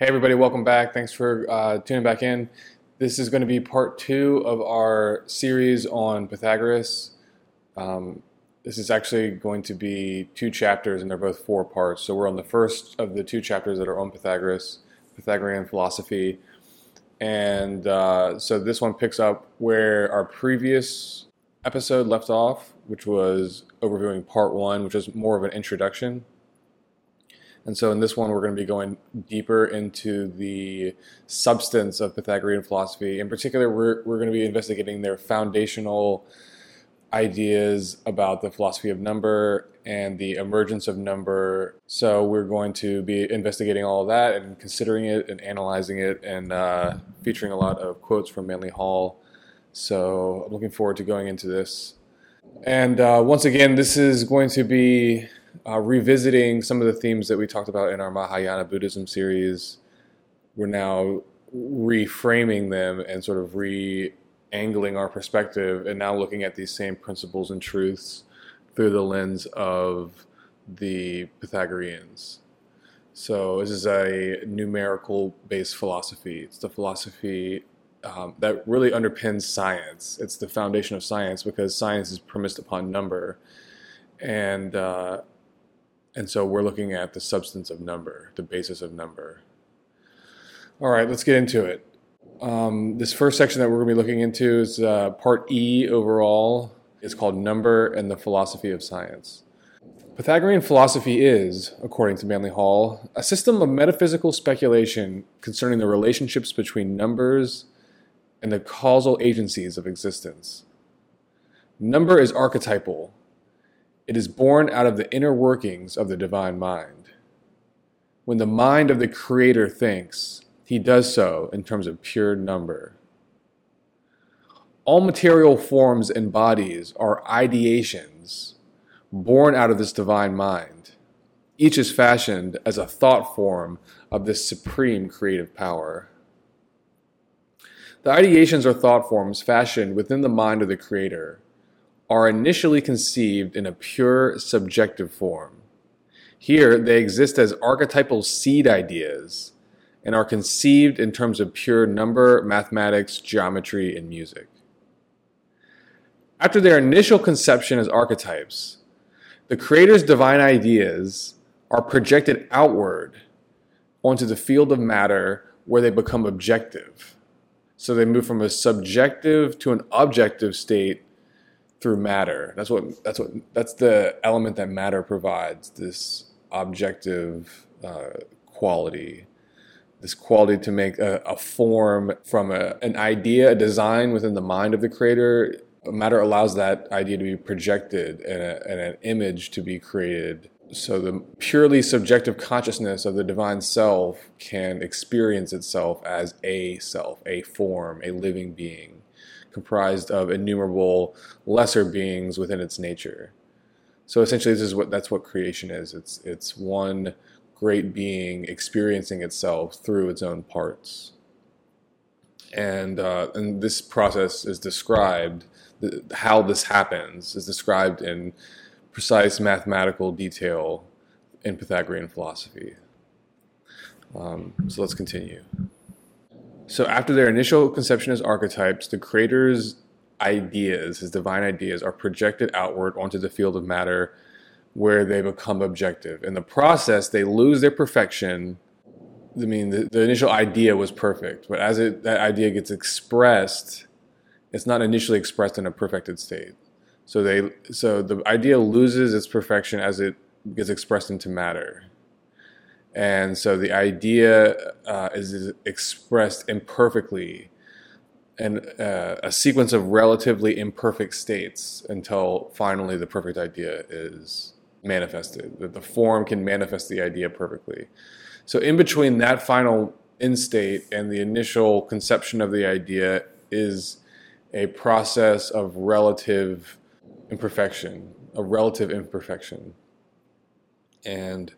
Hey, everybody, welcome back. Thanks for uh, tuning back in. This is going to be part two of our series on Pythagoras. Um, this is actually going to be two chapters, and they're both four parts. So we're on the first of the two chapters that are on Pythagoras, Pythagorean philosophy. And uh, so this one picks up where our previous episode left off, which was overviewing part one, which is more of an introduction. And so in this one, we're going to be going deeper into the substance of Pythagorean philosophy. In particular, we're, we're going to be investigating their foundational ideas about the philosophy of number and the emergence of number. So we're going to be investigating all of that and considering it and analyzing it and uh, featuring a lot of quotes from Manly Hall. So I'm looking forward to going into this. And uh, once again, this is going to be uh, revisiting some of the themes that we talked about in our Mahayana Buddhism series. We're now reframing them and sort of re angling our perspective and now looking at these same principles and truths through the lens of the Pythagoreans. So, this is a numerical based philosophy. It's the philosophy um, that really underpins science. It's the foundation of science because science is premised upon number. And uh, and so we're looking at the substance of number, the basis of number. All right, let's get into it. Um, this first section that we're going to be looking into is uh, part E overall. It's called Number and the Philosophy of Science. Pythagorean philosophy is, according to Manly Hall, a system of metaphysical speculation concerning the relationships between numbers and the causal agencies of existence. Number is archetypal, it is born out of the inner workings of the divine mind. When the mind of the Creator thinks, he does so in terms of pure number. All material forms and bodies are ideations born out of this divine mind. Each is fashioned as a thought form of this supreme creative power. The ideations are thought forms fashioned within the mind of the Creator are initially conceived in a pure subjective form. Here, they exist as archetypal seed ideas and are conceived in terms of pure number, mathematics, geometry, and music. After their initial conception as archetypes, the Creator's divine ideas are projected outward onto the field of matter where they become objective. So they move from a subjective to an objective state through matter. That's what that's what that's the element that matter provides. This objective uh, quality, this quality to make a, a form from a, an idea, a design within the mind of the creator. Matter allows that idea to be projected and, a, and an image to be created. So the purely subjective consciousness of the divine self can experience itself as a self, a form, a living being comprised of innumerable lesser beings within its nature. So essentially, this is what that's what creation is. It's it's one great being experiencing itself through its own parts. And uh, and this process is described. How this happens is described in precise mathematical detail in Pythagorean philosophy. Um, so let's continue. So after their initial conception as archetypes, the creator's ideas, his divine ideas, are projected outward onto the field of matter where they become objective. In the process, they lose their perfection. I mean, the, the initial idea was perfect, but as it, that idea gets expressed, it's not initially expressed in a perfected state. So they, so the idea loses its perfection as it gets expressed into matter. And so the idea uh, is expressed imperfectly in uh, a sequence of relatively imperfect states until finally the perfect idea is manifested, that the form can manifest the idea perfectly. So, in between that final end state and the initial conception of the idea is a process of relative imperfection, a relative imperfection. And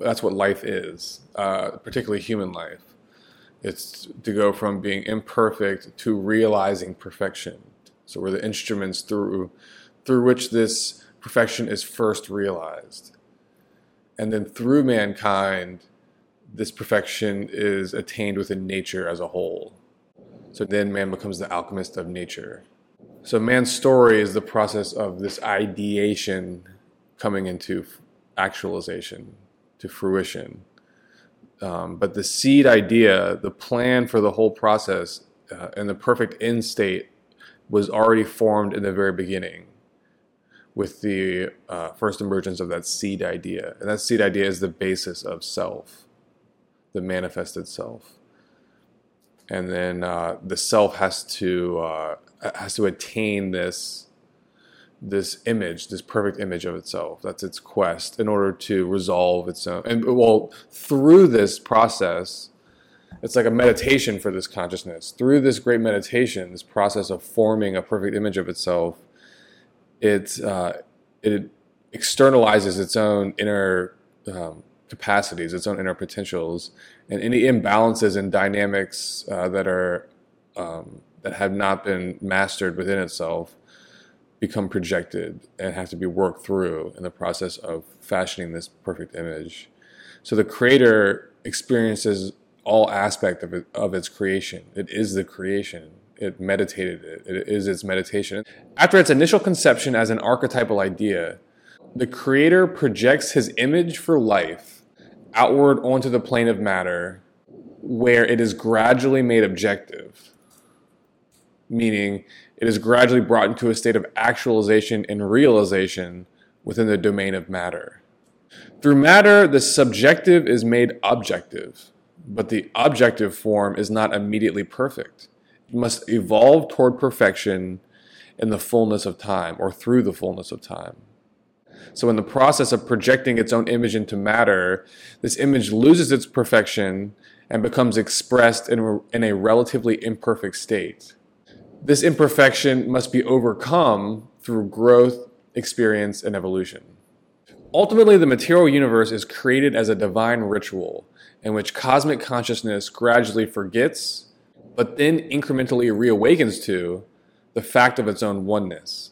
that's what life is, uh, particularly human life. It's to go from being imperfect to realizing perfection. So we're the instruments through through which this perfection is first realized. And then through mankind, this perfection is attained within nature as a whole. So then man becomes the alchemist of nature. So man's story is the process of this ideation coming into actualization, to fruition. Um, but the seed idea, the plan for the whole process, uh, and the perfect end state was already formed in the very beginning with the uh, first emergence of that seed idea. And that seed idea is the basis of self, the manifested self. And then uh, the self has to uh, has to attain this this image, this perfect image of itself. That's its quest in order to resolve its own. And well, through this process, it's like a meditation for this consciousness. Through this great meditation, this process of forming a perfect image of itself, it uh, it externalizes its own inner um, capacities, its own inner potentials, and any imbalances and dynamics uh, that are um, that have not been mastered within itself become projected and have to be worked through in the process of fashioning this perfect image. So the creator experiences all aspect of it, of its creation. It is the creation. It meditated it. It is its meditation. After its initial conception as an archetypal idea, the creator projects his image for life outward onto the plane of matter where it is gradually made objective, meaning it is gradually brought into a state of actualization and realization within the domain of matter. Through matter, the subjective is made objective, but the objective form is not immediately perfect. It must evolve toward perfection in the fullness of time or through the fullness of time. So, in the process of projecting its own image into matter, this image loses its perfection and becomes expressed in a, relatively imperfect state. This imperfection must be overcome through growth, experience, and evolution. Ultimately, the material universe is created as a divine ritual in which cosmic consciousness gradually forgets, but then incrementally reawakens to, the fact of its own oneness.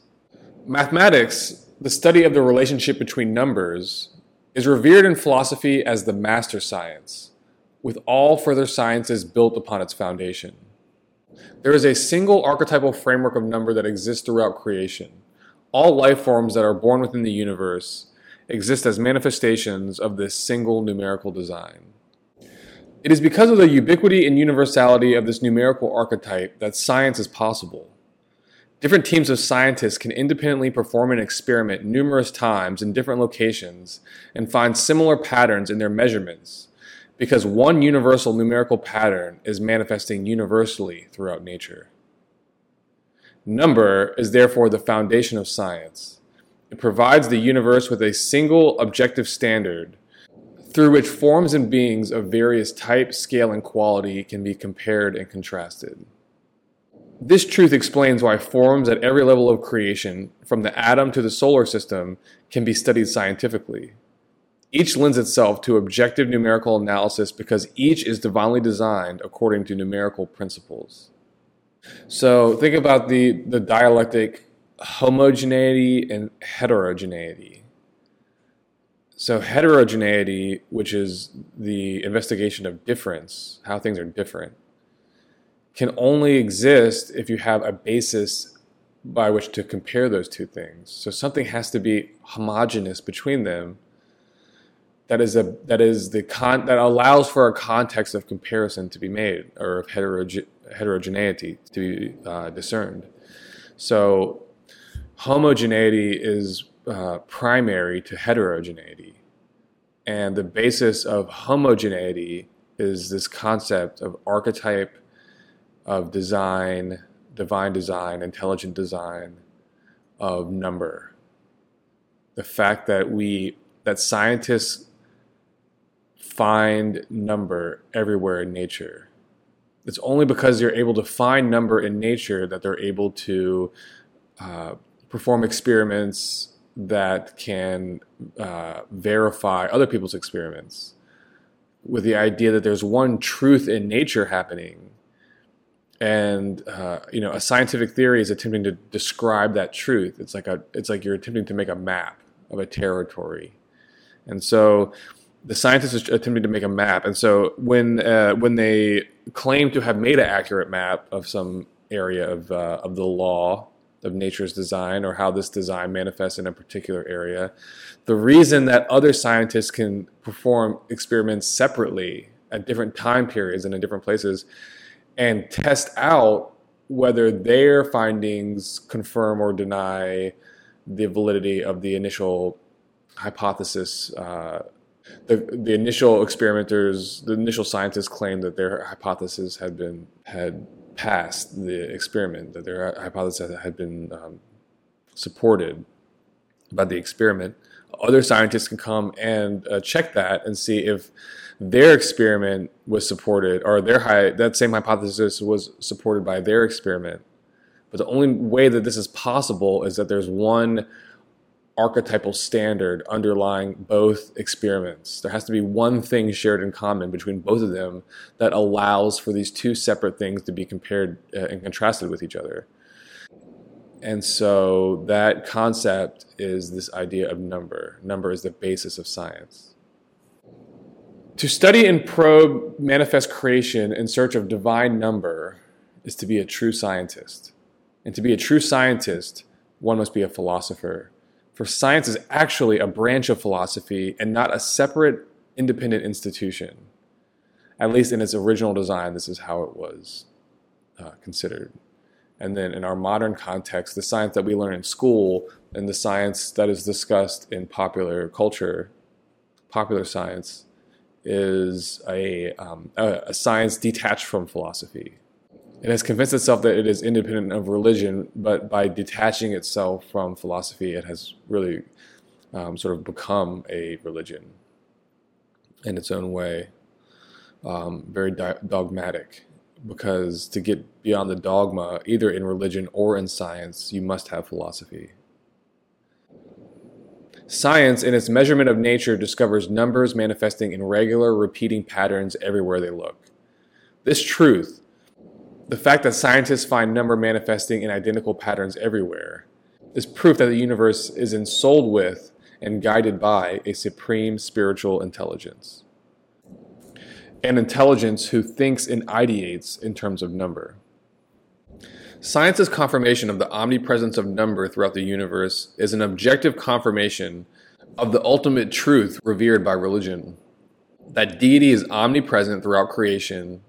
Mathematics, the study of the relationship between numbers, is revered in philosophy as the master science, with all further sciences built upon its foundation. There is a single archetypal framework of number that exists throughout creation. All life forms that are born within the universe exist as manifestations of this single numerical design. It is because of the ubiquity and universality of this numerical archetype that science is possible. Different teams of scientists can independently perform an experiment numerous times in different locations and find similar patterns in their measurements because one universal numerical pattern is manifesting universally throughout nature. Number is therefore the foundation of science. It provides the universe with a single objective standard through which forms and beings of various type, scale, and quality can be compared and contrasted. This truth explains why forms at every level of creation, from the atom to the solar system, can be studied scientifically. Each lends itself to objective numerical analysis because each is divinely designed according to numerical principles. So think about the, the dialectic homogeneity and heterogeneity. So, heterogeneity, which is the investigation of difference, how things are different, can only exist if you have a basis by which to compare those two things. So, something has to be homogeneous between them that is a that is the con that allows for a context of comparison to be made or of heteroge- heterogeneity to be uh, discerned. So homogeneity is uh, primary to heterogeneity, and the basis of homogeneity is this concept of archetype of design, divine design, intelligent design of number. The fact that we that scientists find number everywhere in nature. It's only because you're able to find number in nature that they're able to uh, perform experiments that can uh, verify other people's experiments. With the idea that there's one truth in nature happening and uh, you know a scientific theory is attempting to describe that truth. It's like a it's like you're attempting to make a map of a territory. And so the scientists are attempting to make a map, and so when uh, when they claim to have made an accurate map of some area of uh, of the law of nature's design or how this design manifests in a particular area, the reason that other scientists can perform experiments separately at different time periods and in different places and test out whether their findings confirm or deny the validity of the initial hypothesis. Uh, the, the initial experimenters, the initial scientists claimed that their hypothesis had been had passed the experiment, that their hypothesis had been um, supported by the experiment. Other scientists can come and uh, check that and see if their experiment was supported or their high, that same hypothesis was supported by their experiment. But the only way that this is possible is that there's one archetypal standard underlying both experiments. There has to be one thing shared in common between both of them that allows for these two separate things to be compared uh, and contrasted with each other. And so that concept is this idea of number. Number is the basis of science. To study and probe manifest creation in search of divine number is to be a true scientist. And to be a true scientist, one must be a philosopher for science is actually a branch of philosophy and not a separate independent institution. At least in its original design, this is how it was uh, considered. And then in our modern context, the science that we learn in school and the science that is discussed in popular culture, popular science, is a, um, a, a science detached from philosophy. It has convinced itself that it is independent of religion, but by detaching itself from philosophy, it has really um, sort of become a religion in its own way, um, very di- dogmatic. Because to get beyond the dogma, either in religion or in science, you must have philosophy. Science, in its measurement of nature, discovers numbers manifesting in regular, repeating patterns everywhere they look. This truth, the fact that scientists find number manifesting in identical patterns everywhere is proof that the universe is ensouled with and guided by a supreme spiritual intelligence. An intelligence who thinks and ideates in terms of number. Science's confirmation of the omnipresence of number throughout the universe is an objective confirmation of the ultimate truth revered by religion that deity is omnipresent throughout creation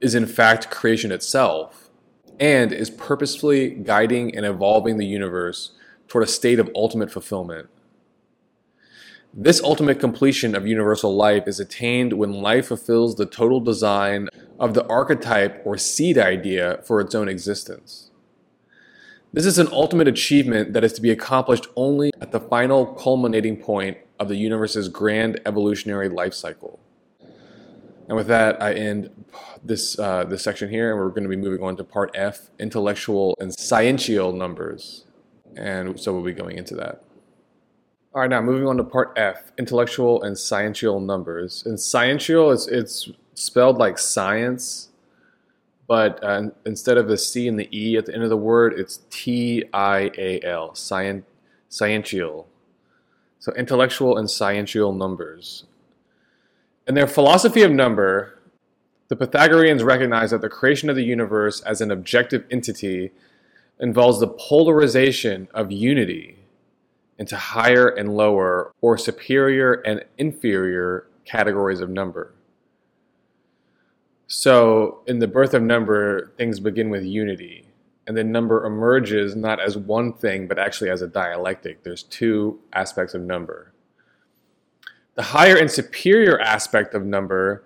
is in fact creation itself and is purposefully guiding and evolving the universe toward a state of ultimate fulfillment. This ultimate completion of universal life is attained when life fulfills the total design of the archetype or seed idea for its own existence. This is an ultimate achievement that is to be accomplished only at the final culminating point of the universe's grand evolutionary life cycle. And with that, I end this uh, this section here, and we're going to be moving on to part F, intellectual and sciential numbers, and so we'll be going into that. All right, now moving on to part F, intellectual and sciential numbers. And sciential is it's spelled like science, but uh, instead of the C and the E at the end of the word, it's T I A L, scient, sciential. So intellectual and sciential numbers. In their philosophy of number, the Pythagoreans recognized that the creation of the universe as an objective entity involves the polarization of unity into higher and lower, or superior and inferior categories of number. So, in the birth of number, things begin with unity, and then number emerges not as one thing, but actually as a dialectic. There's two aspects of number the higher and superior aspect of number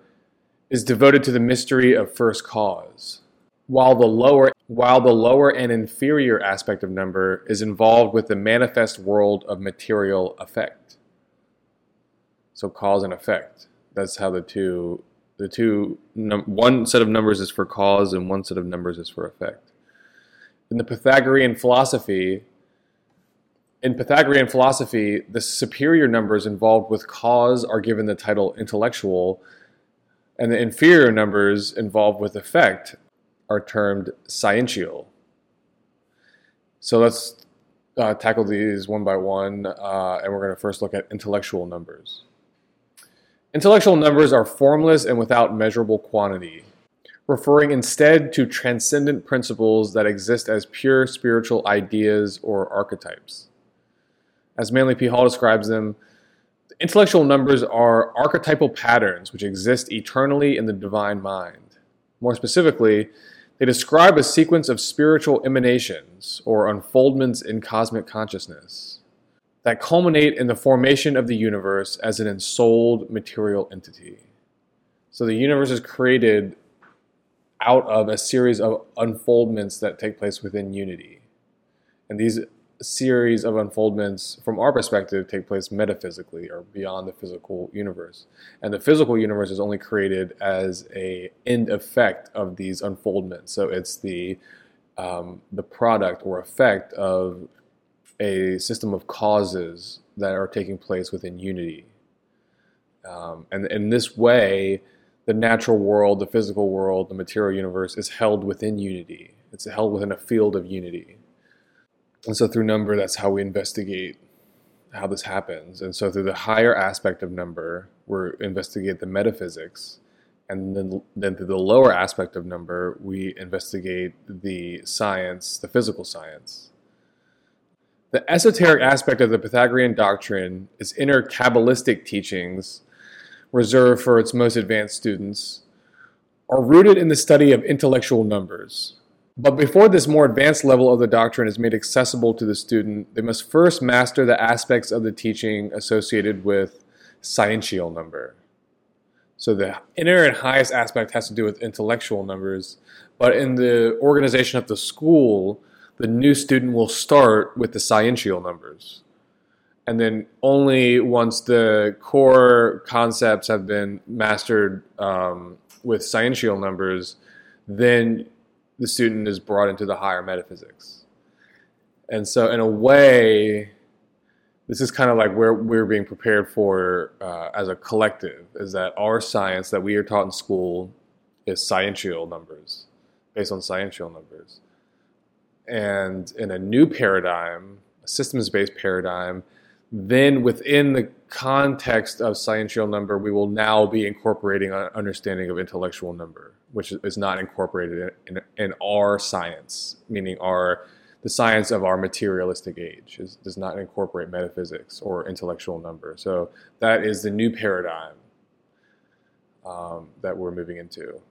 is devoted to the mystery of first cause, while the lower while the lower and inferior aspect of number is involved with the manifest world of material effect. So cause and effect. That's how the two the two num- one set of numbers is for cause and one set of numbers is for effect. In the Pythagorean philosophy, in Pythagorean philosophy, the superior numbers involved with cause are given the title intellectual, and the inferior numbers involved with effect are termed sciential. So let's uh, tackle these one by one, uh, and we're going to first look at intellectual numbers. Intellectual numbers are formless and without measurable quantity, referring instead to transcendent principles that exist as pure spiritual ideas or archetypes. As Manly P. Hall describes them, intellectual numbers are archetypal patterns which exist eternally in the divine mind. More specifically, they describe a sequence of spiritual emanations or unfoldments in cosmic consciousness that culminate in the formation of the universe as an ensouled material entity. So the universe is created out of a series of unfoldments that take place within unity. And these series of unfoldments, from our perspective, take place metaphysically or beyond the physical universe. And the physical universe is only created as a end effect of these unfoldments. So it's the um, the product or effect of a system of causes that are taking place within unity. Um, and in this way, the natural world, the physical world, the material universe is held within unity. It's held within a field of unity. And so through number, that's how we investigate how this happens. And so through the higher aspect of number, we investigate the metaphysics. And then, then through the lower aspect of number, we investigate the science, the physical science. The esoteric aspect of the Pythagorean doctrine is inner Kabbalistic teachings reserved for its most advanced students, are rooted in the study of intellectual numbers. But before this more advanced level of the doctrine is made accessible to the student, they must first master the aspects of the teaching associated with sciential number. So the inner and highest aspect has to do with intellectual numbers, but in the organization of the school, the new student will start with the sciential numbers. And then only once the core concepts have been mastered um, with sciential numbers, then the student is brought into the higher metaphysics. And so, in a way, this is kind of like where we're being prepared for uh, as a collective is that our science that we are taught in school is sciential numbers, based on sciential numbers. And in a new paradigm, a systems based paradigm, then within the context of sciential number, we will now be incorporating an understanding of intellectual number which is not incorporated in, in, our science, meaning our the science of our materialistic age is, does not incorporate metaphysics or intellectual number. So that is the new paradigm um, that we're moving into.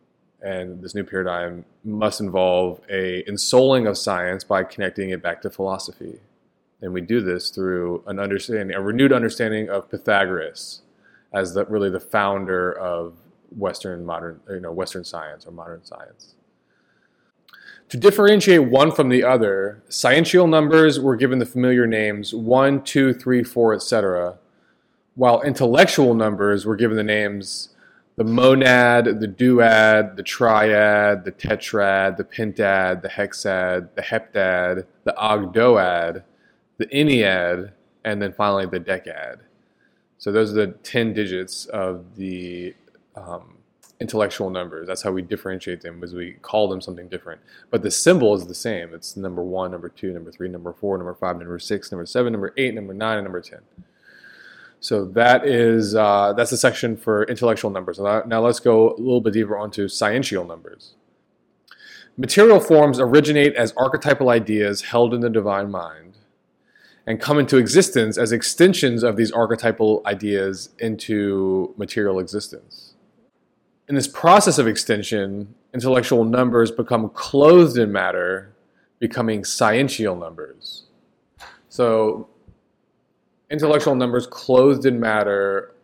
And this new paradigm must involve a ensouling of science by connecting it back to philosophy. And we do this through an understanding, a renewed understanding of Pythagoras as the, really the founder of Western modern, you know, Western science or modern science. To differentiate one from the other, sciential numbers were given the familiar names 1, 2, 3, 4, etc., while intellectual numbers were given the names the monad, the duad, the triad, the tetrad, the pentad, the hexad, the heptad, the ogdoad, the ennead, and then finally the decad. So those are the 10 digits of the um, intellectual numbers. That's how we differentiate them, is we call them something different. But the symbol is the same. It's number one, number two, number three, number four, number five, number six, number seven, number eight, number nine, and number ten. So that is uh, that's the section for intellectual numbers. Now let's go a little bit deeper onto sciential numbers. Material forms originate as archetypal ideas held in the divine mind and come into existence as extensions of these archetypal ideas into material existence in this process of extension, intellectual numbers become clothed in matter, becoming sciential numbers. So, intellectual numbers clothed in matter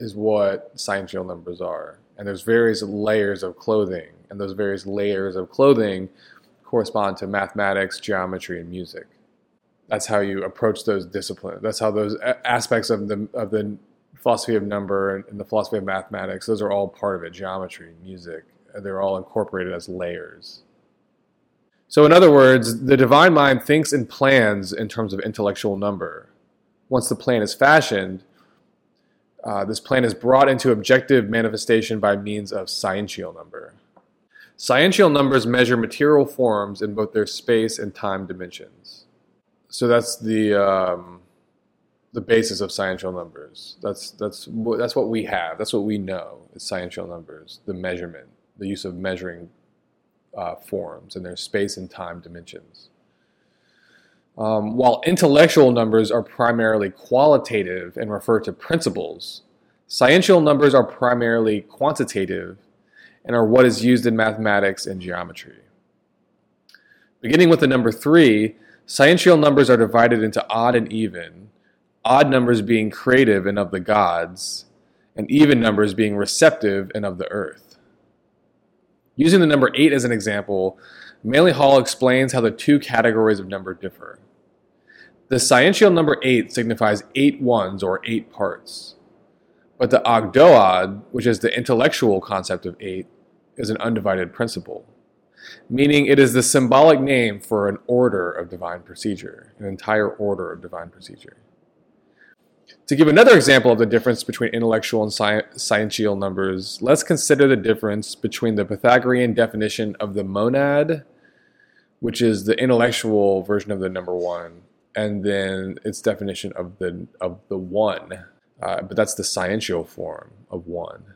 is what sciential numbers are. And there's various layers of clothing, and those various layers of clothing correspond to mathematics, geometry, and music. That's how you approach those disciplines. That's how those aspects of the of the philosophy of number and, the philosophy of mathematics, those are all part of it. Geometry, music, they're all incorporated as layers. So, in other words, the divine mind thinks and plans in terms of intellectual number. Once the plan is fashioned, uh, this plan is brought into objective manifestation by means of sciential number. Sciential numbers measure material forms in both their space and time dimensions. So that's the um, the basis of sciential numbers. That's that's that's what we have. That's what we know is sciential numbers. The measurement, the use of measuring uh, forms and their space and time dimensions. Um, while intellectual numbers are primarily qualitative and refer to principles, sciential numbers are primarily quantitative and are what is used in mathematics and geometry. Beginning with the number three, sciential numbers are divided into odd and even, odd numbers being creative and of the gods, and even numbers being receptive and of the earth. Using the number 8 as an example, Manly Hall explains how the two categories of number differ. The sciential number 8 signifies eight ones or eight parts, but the Ogdoad, which is the intellectual concept of eight, is an undivided principle, meaning it is the symbolic name for an order of divine procedure, an entire order of divine procedure. To give another example of the difference between intellectual and sci- sciential numbers, let's consider the difference between the Pythagorean definition of the monad, which is the intellectual version of the number one, and then its definition of the of the one, uh, but that's the sciential form of one.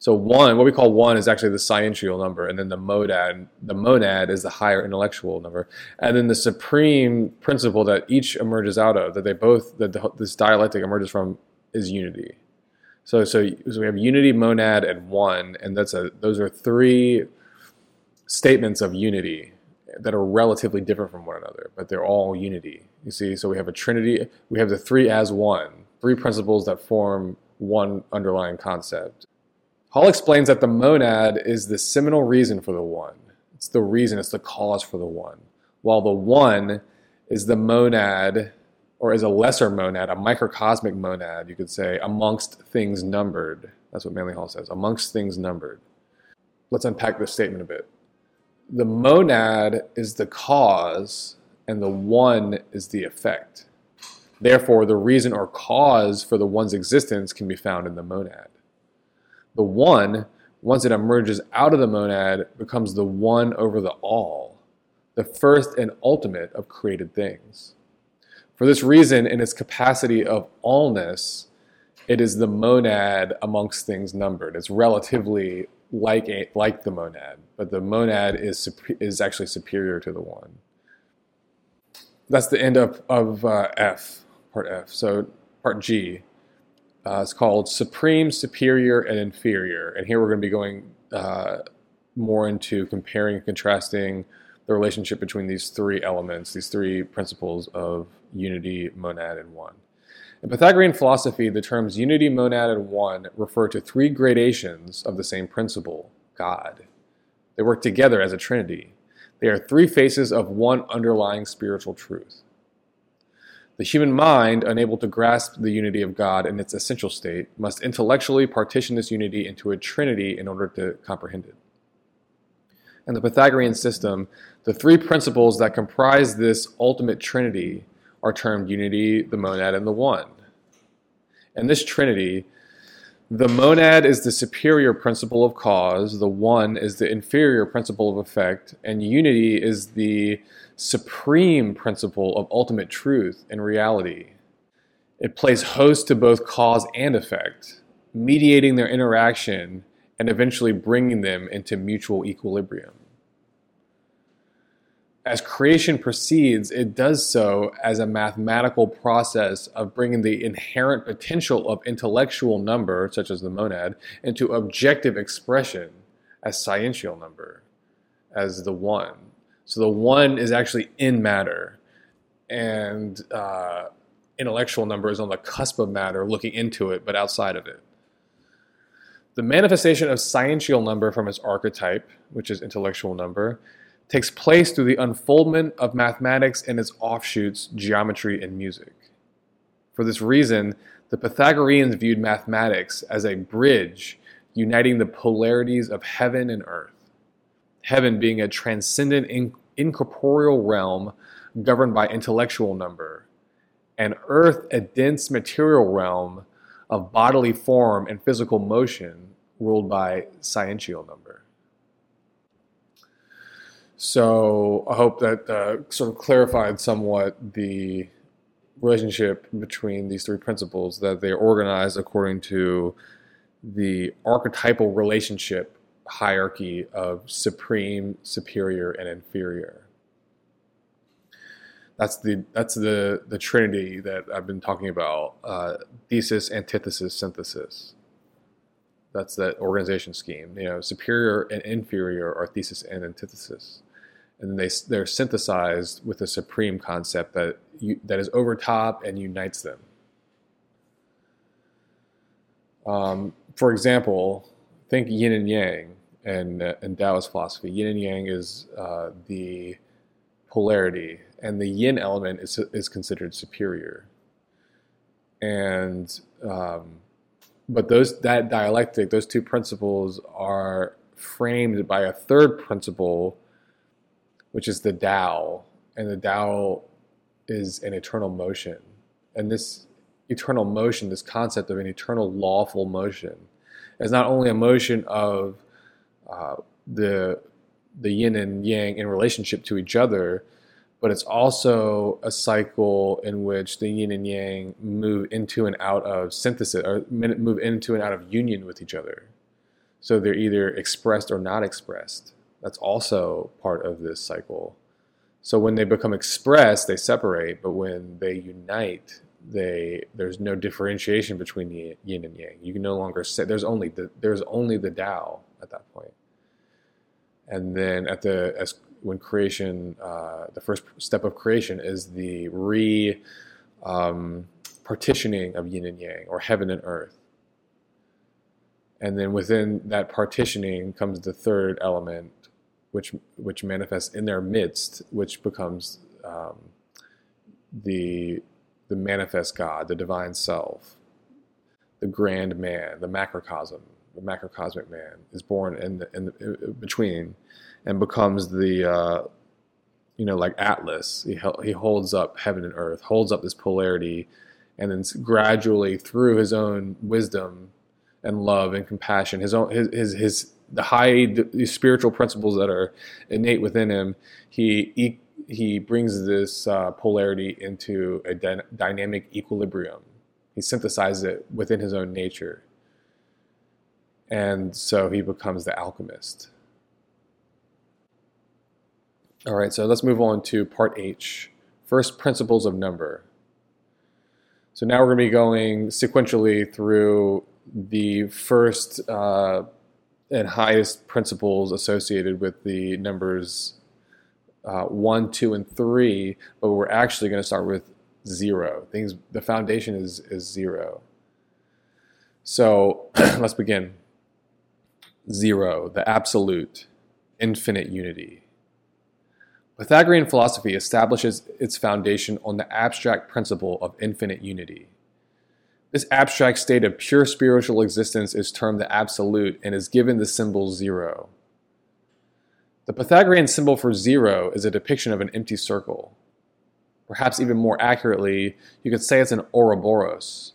So one, what we call one, is actually the sciential number, and then the monad, the monad is the higher intellectual number, and then the supreme principle that each emerges out of, that they both, that this dialectic emerges from, is unity. So, so, so we have unity, monad, and one, and that's a those are three statements of unity that are relatively different from one another, but they're all unity. You see, so we have a trinity. We have the three as one, three principles that form one underlying concept. Hall explains that the monad is the seminal reason for the one. It's the reason, it's the cause for the one. While the one is the monad, or is a lesser monad, a microcosmic monad, you could say, amongst things numbered. That's what Manly Hall says, amongst things numbered. Let's unpack this statement a bit. The monad is the cause, and the one is the effect. Therefore, the reason or cause for the one's existence can be found in the monad. The one, once it emerges out of the monad, becomes the one over the all, the first and ultimate of created things. For this reason, in its capacity of allness, it is the monad amongst things numbered. It's relatively like like the monad, but the monad is is actually superior to the one. That's the end of of uh, F, part F. So part G. Uh, it's called Supreme, Superior, and Inferior. And here we're going to be going uh, more into comparing and contrasting the relationship between these three elements, these three principles of unity, monad, and one. In Pythagorean philosophy, the terms unity, monad, and one refer to three gradations of the same principle, God. They work together as a trinity. They are three faces of one underlying spiritual truth. The human mind, unable to grasp the unity of God in its essential state, must intellectually partition this unity into a trinity in order to comprehend it. In the Pythagorean system, the three principles that comprise this ultimate trinity are termed unity, the monad, and the one. And this trinity, the monad is the superior principle of cause, the one is the inferior principle of effect, and unity is the supreme principle of ultimate truth and reality. It plays host to both cause and effect, mediating their interaction and eventually bringing them into mutual equilibrium. As creation proceeds, it does so as a mathematical process of bringing the inherent potential of intellectual number, such as the monad, into objective expression as sciential number, as the one. So the one is actually in matter, and uh, intellectual number is on the cusp of matter, looking into it, but outside of it. The manifestation of sciential number from its archetype, which is intellectual number, takes place through the unfoldment of mathematics and its offshoots, geometry and music. For this reason, the Pythagoreans viewed mathematics as a bridge uniting the polarities of heaven and earth. Heaven being a transcendent incorporeal realm governed by intellectual number, and earth a dense material realm of bodily form and physical motion ruled by sciential number. So I hope that uh, sort of clarified somewhat the relationship between these three principles that they're organized according to the archetypal relationship hierarchy of supreme, superior, and inferior. That's the that's the the trinity that I've been talking about: uh, thesis, antithesis, synthesis. That's that organization scheme. You know, superior and inferior are thesis and antithesis, and they they're synthesized with a supreme concept that you, that is over top and unites them. Um, for example, think yin and yang and uh, in Taoist philosophy. Yin and yang is uh, the polarity, and the yin element is is considered superior. And um, but those that dialectic, those two principles are framed by a third principle, which is the Tao, and the Tao is an eternal motion, and this eternal motion, this concept of an eternal lawful motion, is not only a motion of uh, the the yin and yang in relationship to each other, but it's also a cycle in which the yin and yang move into and out of synthesis or move into and out of union with each other. So they're either expressed or not expressed. That's also part of this cycle. So when they become expressed, they separate, but when they unite, they there's no differentiation between the yin and yang. You can no longer say there's only the there's only the Tao at that point. And then at the as when creation, uh, the first step of creation is the re um, partitioning of yin and yang, or heaven and earth. And then within that partitioning comes the third element, which which manifests in their midst, which becomes um, the the manifest God, the divine self, the grand man, the macrocosm, the macrocosmic man is born in the, in, the, in between and becomes the uh, you know like Atlas. He he holds up heaven and earth, holds up this polarity, and then gradually through his own wisdom and love and compassion, his own his his, his the high the spiritual principles that are innate within him, he he, he brings this uh, polarity into a dy- dynamic equilibrium. He synthesizes it within his own nature. And so he becomes the alchemist. All right, so let's move on to part H first principles of number. So now we're going to be going sequentially through the first uh, and highest principles associated with the numbers uh, 1, 2, and 3, but we're actually going to start with 0. Things, the foundation is, is 0. So let's begin. 0, the absolute, infinite unity. Pythagorean philosophy establishes its foundation on the abstract principle of infinite unity. This abstract state of pure spiritual existence is termed the absolute and is given the symbol zero. The Pythagorean symbol for zero is a depiction of an empty circle. Perhaps even more accurately, you could say it's an Ouroboros,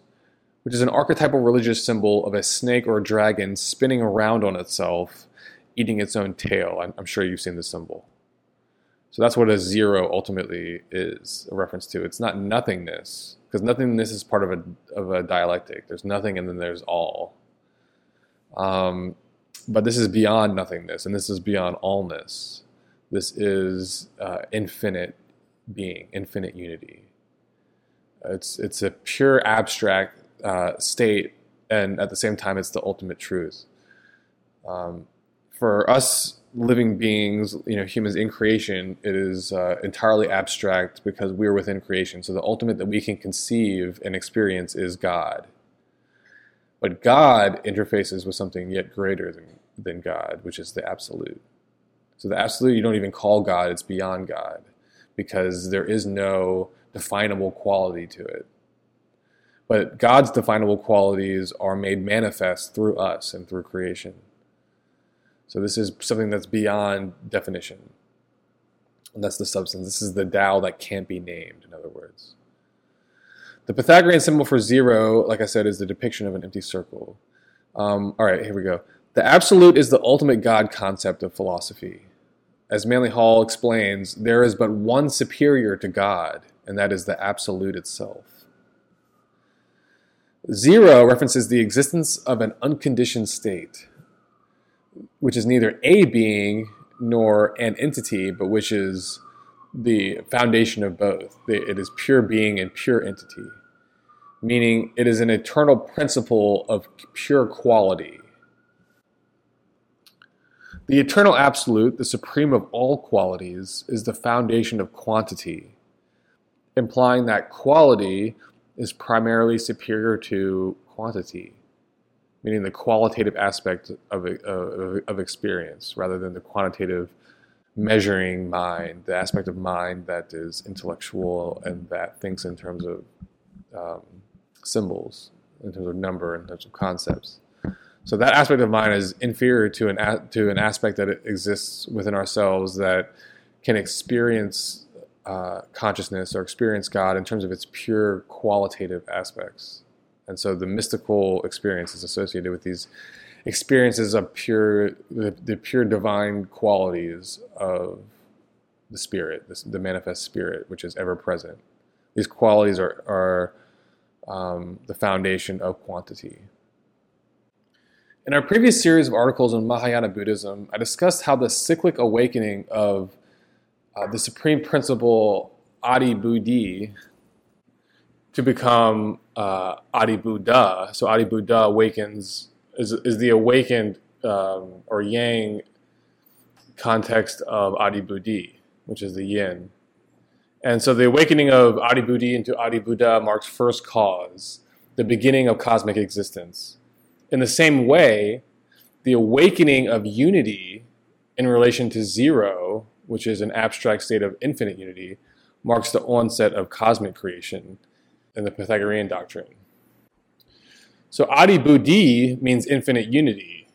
which is an archetypal religious symbol of a snake or a dragon spinning around on itself, eating its own tail. I'm, I'm sure you've seen this symbol. So that's what a zero ultimately is a reference to. It's not nothingness, because nothingness is part of a of a dialectic. There's nothing and then there's all. Um, but this is beyond nothingness, and this is beyond allness. This is uh, infinite being, infinite unity. It's it's a pure abstract uh, state, and at the same time, it's the ultimate truth. Um, for us living beings, you know, humans in creation, it is uh, entirely abstract because we're within creation. So the ultimate that we can conceive and experience is God. But God interfaces with something yet greater than, than God, which is the absolute. So the absolute, you don't even call God, it's beyond God because there is no definable quality to it. But God's definable qualities are made manifest through us and through creation. So this is something that's beyond definition. And that's the substance. This is the Tao that can't be named, in other words. The Pythagorean symbol for zero, like I said, is the depiction of an empty circle. Um, all right, here we go. The absolute is the ultimate God concept of philosophy. As Manly Hall explains, there is but one superior to God, and that is the absolute itself. Zero references the existence of an unconditioned state, which is neither a being nor an entity, but which is the foundation of both. It is pure being and pure entity, meaning it is an eternal principle of pure quality. The eternal absolute, the supreme of all qualities, is the foundation of quantity, implying that quality is primarily superior to quantity, meaning the qualitative aspect of, of, of experience rather than the quantitative measuring mind, the aspect of mind that is intellectual and that thinks in terms of um, symbols, in terms of number, in terms of concepts. So that aspect of mind is inferior to an to an aspect that exists within ourselves that can experience uh, consciousness or experience God in terms of its pure qualitative aspects. And so the mystical experience is associated with these experiences of pure, the, the pure divine qualities of the spirit, the, the, manifest spirit, which is ever present. These qualities are, are um, the foundation of quantity. In our previous series of articles on Mahayana Buddhism, I discussed how the cyclic awakening of uh, the supreme principle Adi Buddhi to become uh, Adi Buddha. So Adi Buddha awakens is is the awakened um, or yang context of Adi Buddhi, which is the yin. And so the awakening of Adi Buddhi into Adi Buddha marks first cause, the beginning of cosmic existence. In the same way, the awakening of unity in relation to zero, which is an abstract state of infinite unity, marks the onset of cosmic creation in the Pythagorean doctrine. So Adi Buddhi means infinite unity.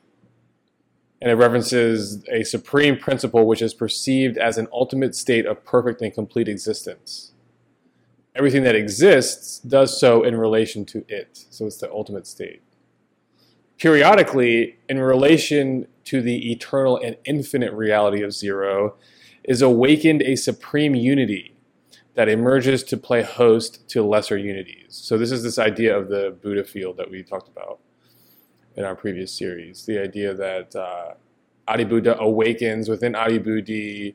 And it references a supreme principle which is perceived as an ultimate state of perfect and complete existence. Everything that exists does so in relation to it. So it's the ultimate state. Periodically, in relation to the eternal and infinite reality of zero, is awakened a supreme unity that emerges to play host to lesser unities. So this is this idea of the Buddha field that we talked about in our previous series. The idea that uh, Adi Buddha awakens within Adi Buddhi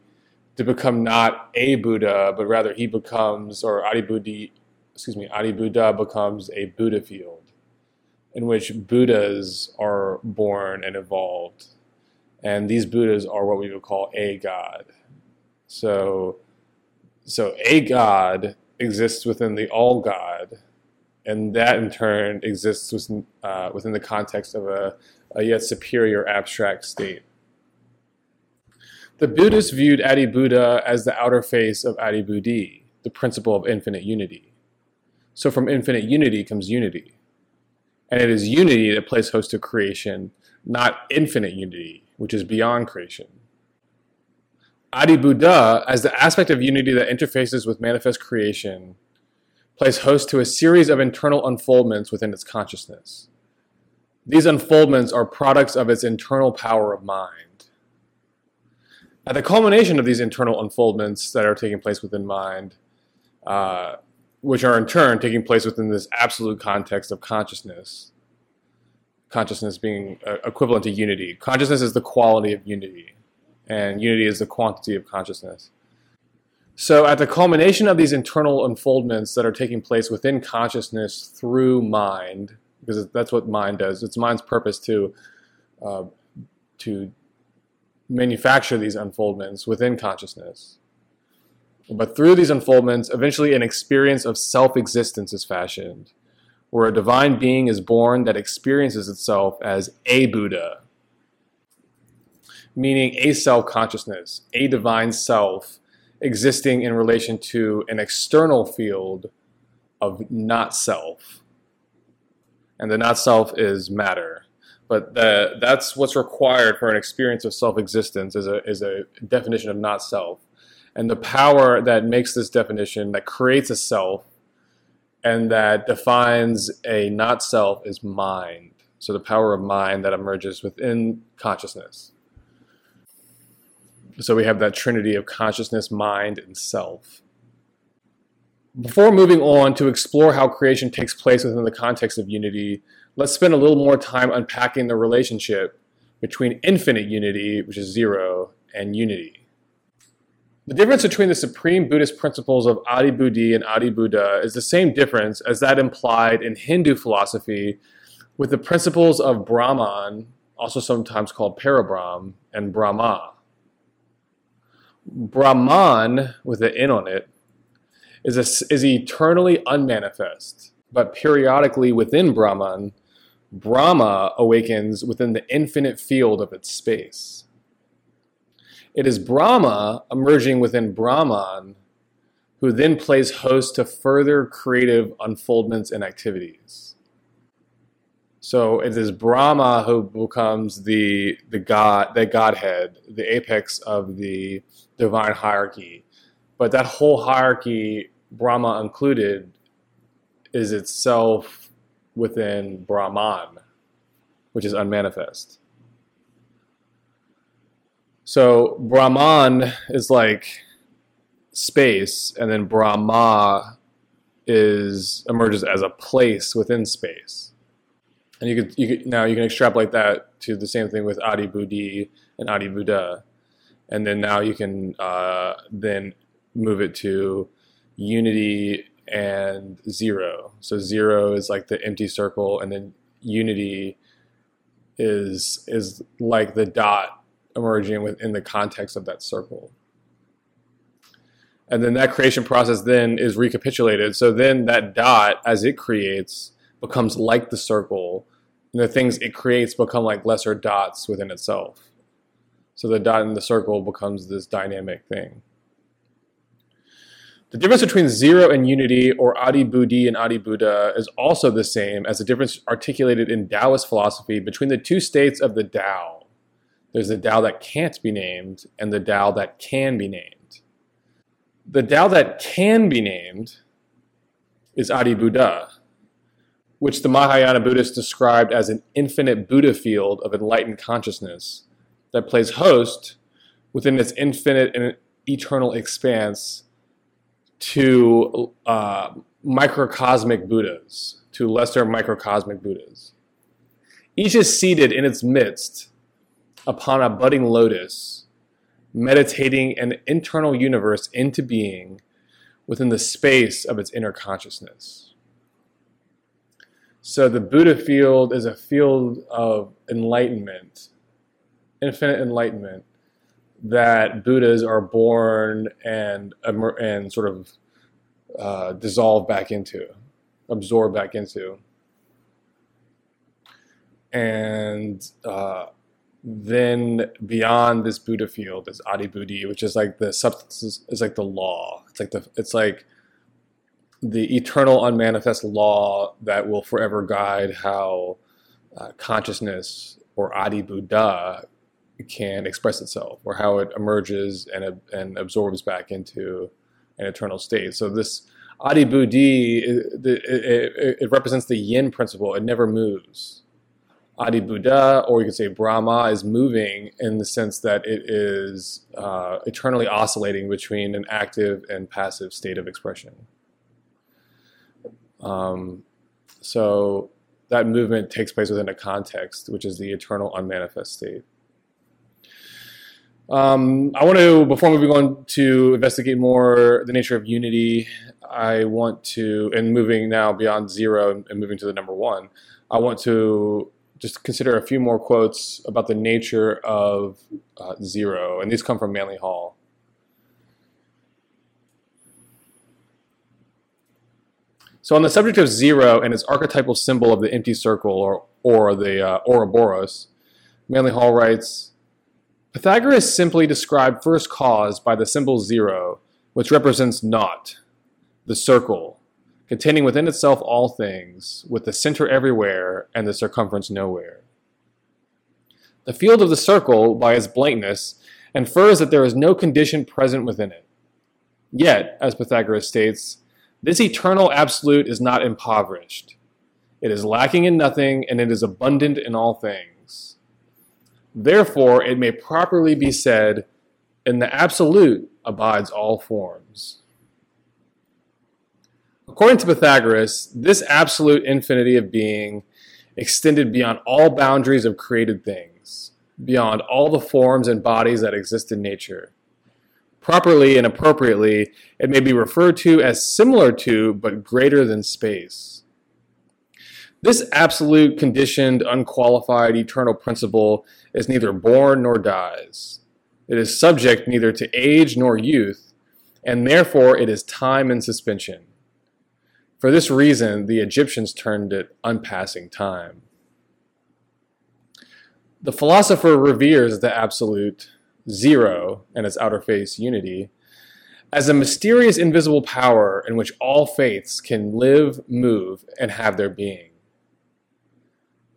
to become not a Buddha, but rather he becomes, or Adi Buddhi, excuse me, Adi Buddha becomes a Buddha field in which Buddhas are born and evolved. And these Buddhas are what we would call a God. So so a God exists within the all God, and that in turn exists within, uh, within the context of a, a yet superior abstract state. The Buddhists viewed Adi Buddha as the outer face of Adi Buddhi, the principle of infinite unity. So from infinite unity comes unity. And it is unity that plays host to creation, not infinite unity, which is beyond creation. Adi Buddha, as the aspect of unity that interfaces with manifest creation, plays host to a series of internal unfoldments within its consciousness. These unfoldments are products of its internal power of mind. At the culmination of these internal unfoldments that are taking place within mind, uh, which are in turn taking place within this absolute context of consciousness, consciousness being uh, equivalent to unity. Consciousness is the quality of unity and unity is the quantity of consciousness. So, at the culmination of these internal unfoldments that are taking place within consciousness through mind, because that's what mind does, it's mind's purpose to uh, to manufacture these unfoldments within consciousness. But through these unfoldments, eventually an experience of self existence is fashioned, where a divine being is born that experiences itself as a Buddha, meaning a self consciousness, a divine self existing in relation to an external field of not self. And the not self is matter. But the, that's what's required for an experience of self existence is a, is a definition of not self. And the power that makes this definition, that creates a self, and that defines a not self is mind. So the power of mind that emerges within consciousness. So we have that trinity of consciousness, mind, and self. Before moving on to explore how creation takes place within the context of unity, let's spend a little more time unpacking the relationship between infinite unity, which is zero, and unity. The difference between the supreme Buddhist principles of Adi Buddhi and Adi Buddha is the same difference as that implied in Hindu philosophy with the principles of Brahman, also sometimes called Parabrahm, and Brahma. Brahman, with an N on it, is, a, is eternally unmanifest, but periodically within Brahman, Brahma awakens within the infinite field of its space. It is Brahma emerging within Brahman who then plays host to further creative unfoldments and activities. So it is Brahma who becomes the the god, the godhead, the apex of the divine hierarchy. But that whole hierarchy, Brahma included, is itself within Brahman, which is unmanifest. So Brahman is like space, and then Brahma is emerges as a place within space. And you could you could now you can extrapolate that to the same thing with Adi Buddhi and Adi Buddha, and then now you can uh, then move it to unity and zero. So zero is like the empty circle, and then unity is is like the dot emerging within the context of that circle. And then that creation process then is recapitulated. So then that dot, as it creates, becomes like the circle, and the things it creates become like lesser dots within itself. So the dot in the circle becomes this dynamic thing. The difference between zero and unity, or Adi Buddhi and Adi Buddha, is also the same as the difference articulated in Taoist philosophy between the two states of the Tao there's the Tao that can't be named and the Tao that can be named. The Tao that can be named is Adi Buddha, which the Mahayana Buddhists described as an infinite Buddha field of enlightened consciousness that plays host within its infinite and eternal expanse to uh, microcosmic Buddhas, to lesser microcosmic Buddhas. Each is seated in its midst upon a budding lotus, meditating an internal universe into being within the space of its inner consciousness. So the Buddha field is a field of enlightenment, infinite enlightenment, that Buddhas are born and and sort of uh, dissolve back into, absorb back into, and uh, then beyond this Buddha field is Adi Buddhi, which is like the substance is like the law. It's like the it's like the eternal unmanifest law that will forever guide how uh, consciousness or Adi Buddha can express itself, or how it emerges and and absorbs back into an eternal state. So this Adi Buddhi it, it, it represents the Yin principle. It never moves Adi Buddha, or you could say Brahma, is moving in the sense that it is uh, eternally oscillating between an active and passive state of expression. Um, so that movement takes place within a context, which is the eternal unmanifest state. Um, I want to, before moving on to investigate more the nature of unity, I want to, and moving now beyond zero and moving to the number one, I want to just consider a few more quotes about the nature of uh, zero, and these come from Manly Hall. So, on the subject of zero and its archetypal symbol of the empty circle, or, or the uh, Ouroboros, Manly Hall writes Pythagoras simply described first cause by the symbol zero, which represents naught, the circle, containing within itself all things, with the center everywhere and the circumference nowhere. The field of the circle, by its blankness, infers that there is no condition present within it. Yet, as Pythagoras states, this eternal absolute is not impoverished. It is lacking in nothing, and it is abundant in all things. Therefore, it may properly be said, in the absolute abides all forms. According to Pythagoras, this absolute infinity of being extended beyond all boundaries of created things, beyond all the forms and bodies that exist in nature. Properly and appropriately, it may be referred to as similar to, but greater than space. This absolute, conditioned, unqualified, eternal principle is neither born nor dies. It is subject neither to age nor youth, and therefore it is time in suspension. For this reason, the Egyptians termed it unpassing time. The philosopher reveres the absolute, zero, and its outer face, unity, as a mysterious invisible power in which all faiths can live, move, and have their being.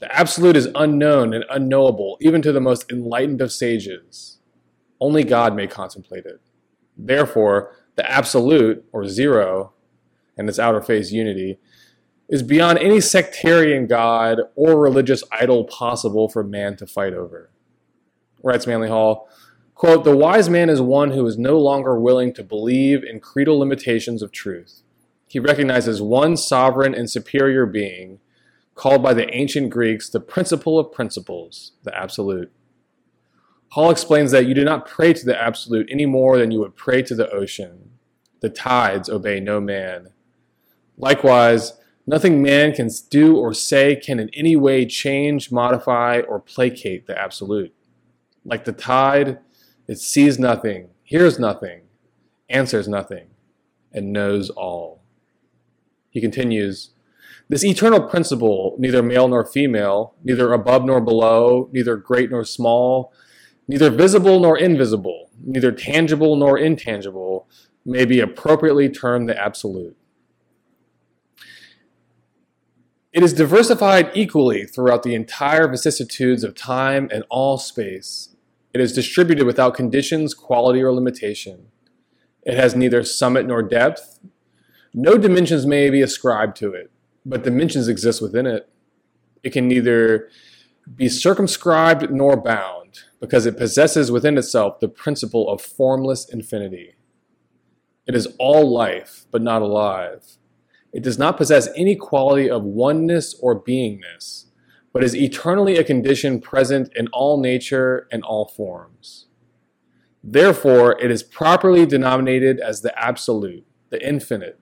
The absolute is unknown and unknowable even to the most enlightened of sages. Only God may contemplate it. Therefore, the absolute, or zero, and its outer face unity, is beyond any sectarian god or religious idol possible for man to fight over. Writes Manly Hall, quote, The wise man is one who is no longer willing to believe in creedal limitations of truth. He recognizes one sovereign and superior being, called by the ancient Greeks the principle of principles, the absolute. Hall explains that you do not pray to the absolute any more than you would pray to the ocean. The tides obey no man. Likewise, nothing man can do or say can in any way change, modify, or placate the absolute. Like the tide, it sees nothing, hears nothing, answers nothing, and knows all. He continues, this eternal principle, neither male nor female, neither above nor below, neither great nor small, neither visible nor invisible, neither tangible nor intangible, may be appropriately termed the absolute. It is diversified equally throughout the entire vicissitudes of time and all space. It is distributed without conditions, quality, or limitation. It has neither summit nor depth. No dimensions may be ascribed to it, but dimensions exist within it. It can neither be circumscribed nor bound, because it possesses within itself the principle of formless infinity. It is all life, but not alive. It does not possess any quality of oneness or beingness, but is eternally a condition present in all nature and all forms. Therefore, it is properly denominated as the absolute, the infinite,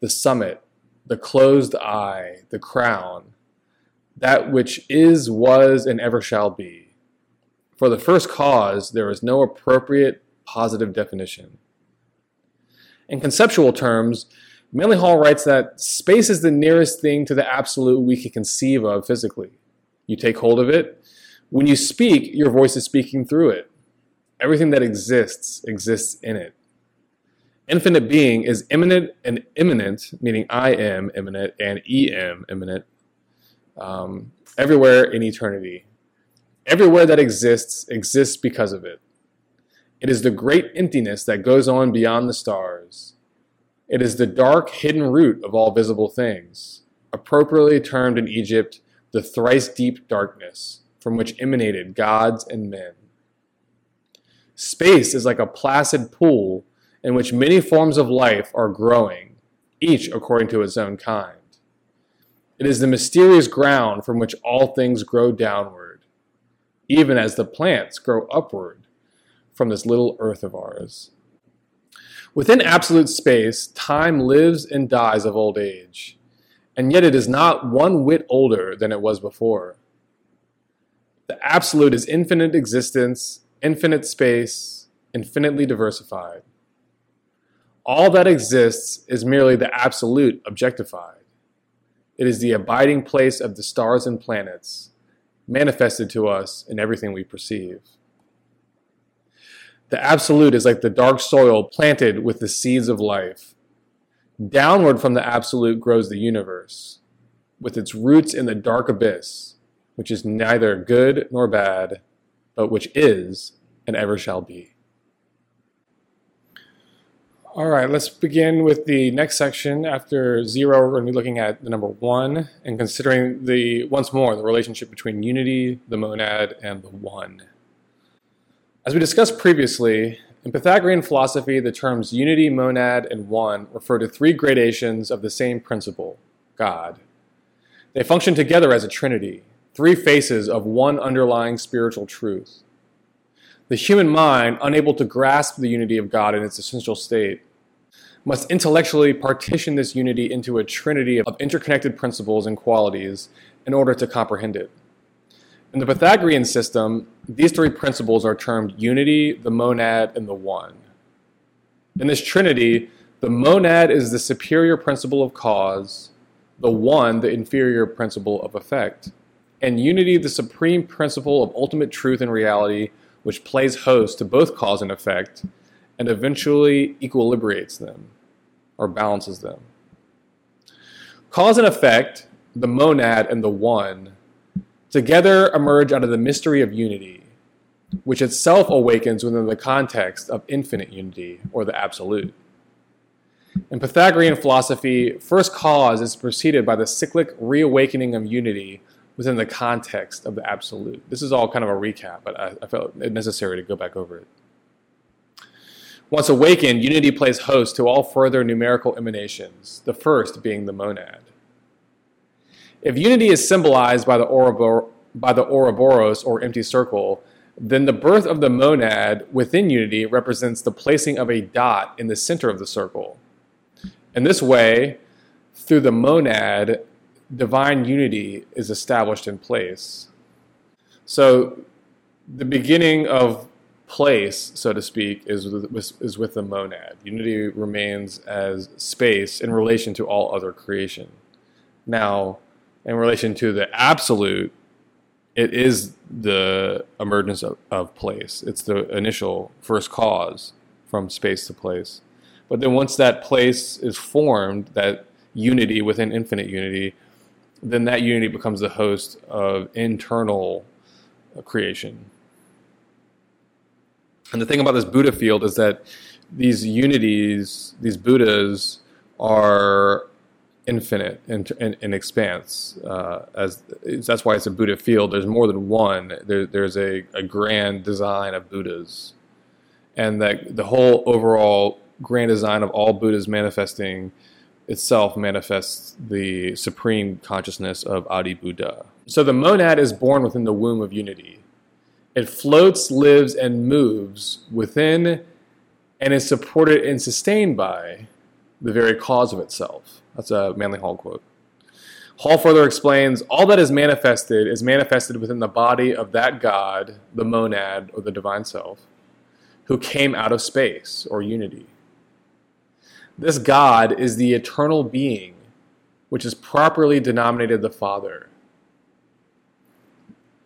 the summit, the closed eye, the crown, that which is, was, and ever shall be. For the first cause, there is no appropriate positive definition. In conceptual terms, Manly Hall writes that space is the nearest thing to the absolute we can conceive of physically. You take hold of it. When you speak, your voice is speaking through it. Everything that exists exists in it. Infinite being is immanent and immanent, meaning I am immanent and em immanent, um, everywhere in eternity. Everywhere that exists exists because of it. It is the great emptiness that goes on beyond the stars it is the dark, hidden root of all visible things, appropriately termed in Egypt the thrice deep darkness, from which emanated gods and men. Space is like a placid pool in which many forms of life are growing, each according to its own kind. It is the mysterious ground from which all things grow downward, even as the plants grow upward from this little earth of ours. Within absolute space, time lives and dies of old age, and yet it is not one whit older than it was before. The absolute is infinite existence, infinite space, infinitely diversified. All that exists is merely the absolute objectified. It is the abiding place of the stars and planets, manifested to us in everything we perceive. The absolute is like the dark soil planted with the seeds of life. Downward from the absolute grows the universe, with its roots in the dark abyss, which is neither good nor bad, but which is and ever shall be. All right, let's begin with the next section. After zero, we're going to be looking at the number one and considering the once more the relationship between unity, the monad, and the one. As we discussed previously, In Pythagorean philosophy, the terms unity, monad, and one refer to three gradations of the same principle, God. They function together as a trinity, three faces of one underlying spiritual truth. The human mind, unable to grasp the unity of God in its essential state, must intellectually partition this unity into a trinity of interconnected principles and qualities in order to comprehend it. In the Pythagorean system, these three principles are termed unity, the monad, and the one. In this trinity, the monad is the superior principle of cause, the one, the inferior principle of effect, and unity, the supreme principle of ultimate truth and reality, which plays host to both cause and effect and eventually equilibrates them or balances them. Cause and effect, the monad and the one, together emerge out of the mystery of unity, which itself awakens within the context of infinite unity, or the absolute. In Pythagorean philosophy, first cause is preceded by the cyclic reawakening of unity within the context of the absolute. This is all kind of a recap, but I, I felt it necessary to go back over it. Once awakened, unity plays host to all further numerical emanations, the first being the monad. If unity is symbolized by the, Ourobor- by the Ouroboros or empty circle, then the birth of the monad within unity represents the placing of a dot in the center of the circle. In this way, through the monad, divine unity is established in place. So, the beginning of place, so to speak, is with, is with the monad. Unity remains as space in relation to all other creation. Now, in relation to the absolute, it is the emergence of, of place. It's the initial first cause from space to place. But then once that place is formed, that unity within infinite unity, then that unity becomes the host of internal creation. And the thing about this Buddha field is that these unities, these Buddhas, are infinite in, in, in expanse. Uh, as that's why it's a Buddha field. There's more than one. There, there's a, a grand design of Buddhas, and that the whole overall grand design of all Buddhas manifesting itself manifests the supreme consciousness of Adi Buddha. So the monad is born within the womb of unity. It floats, lives, and moves within and is supported and sustained by the very cause of itself. That's a Manly Hall quote. Hall further explains all that is manifested is manifested within the body of that God, the monad, or the divine self, who came out of space or unity. This God is the eternal being, which is properly denominated the Father.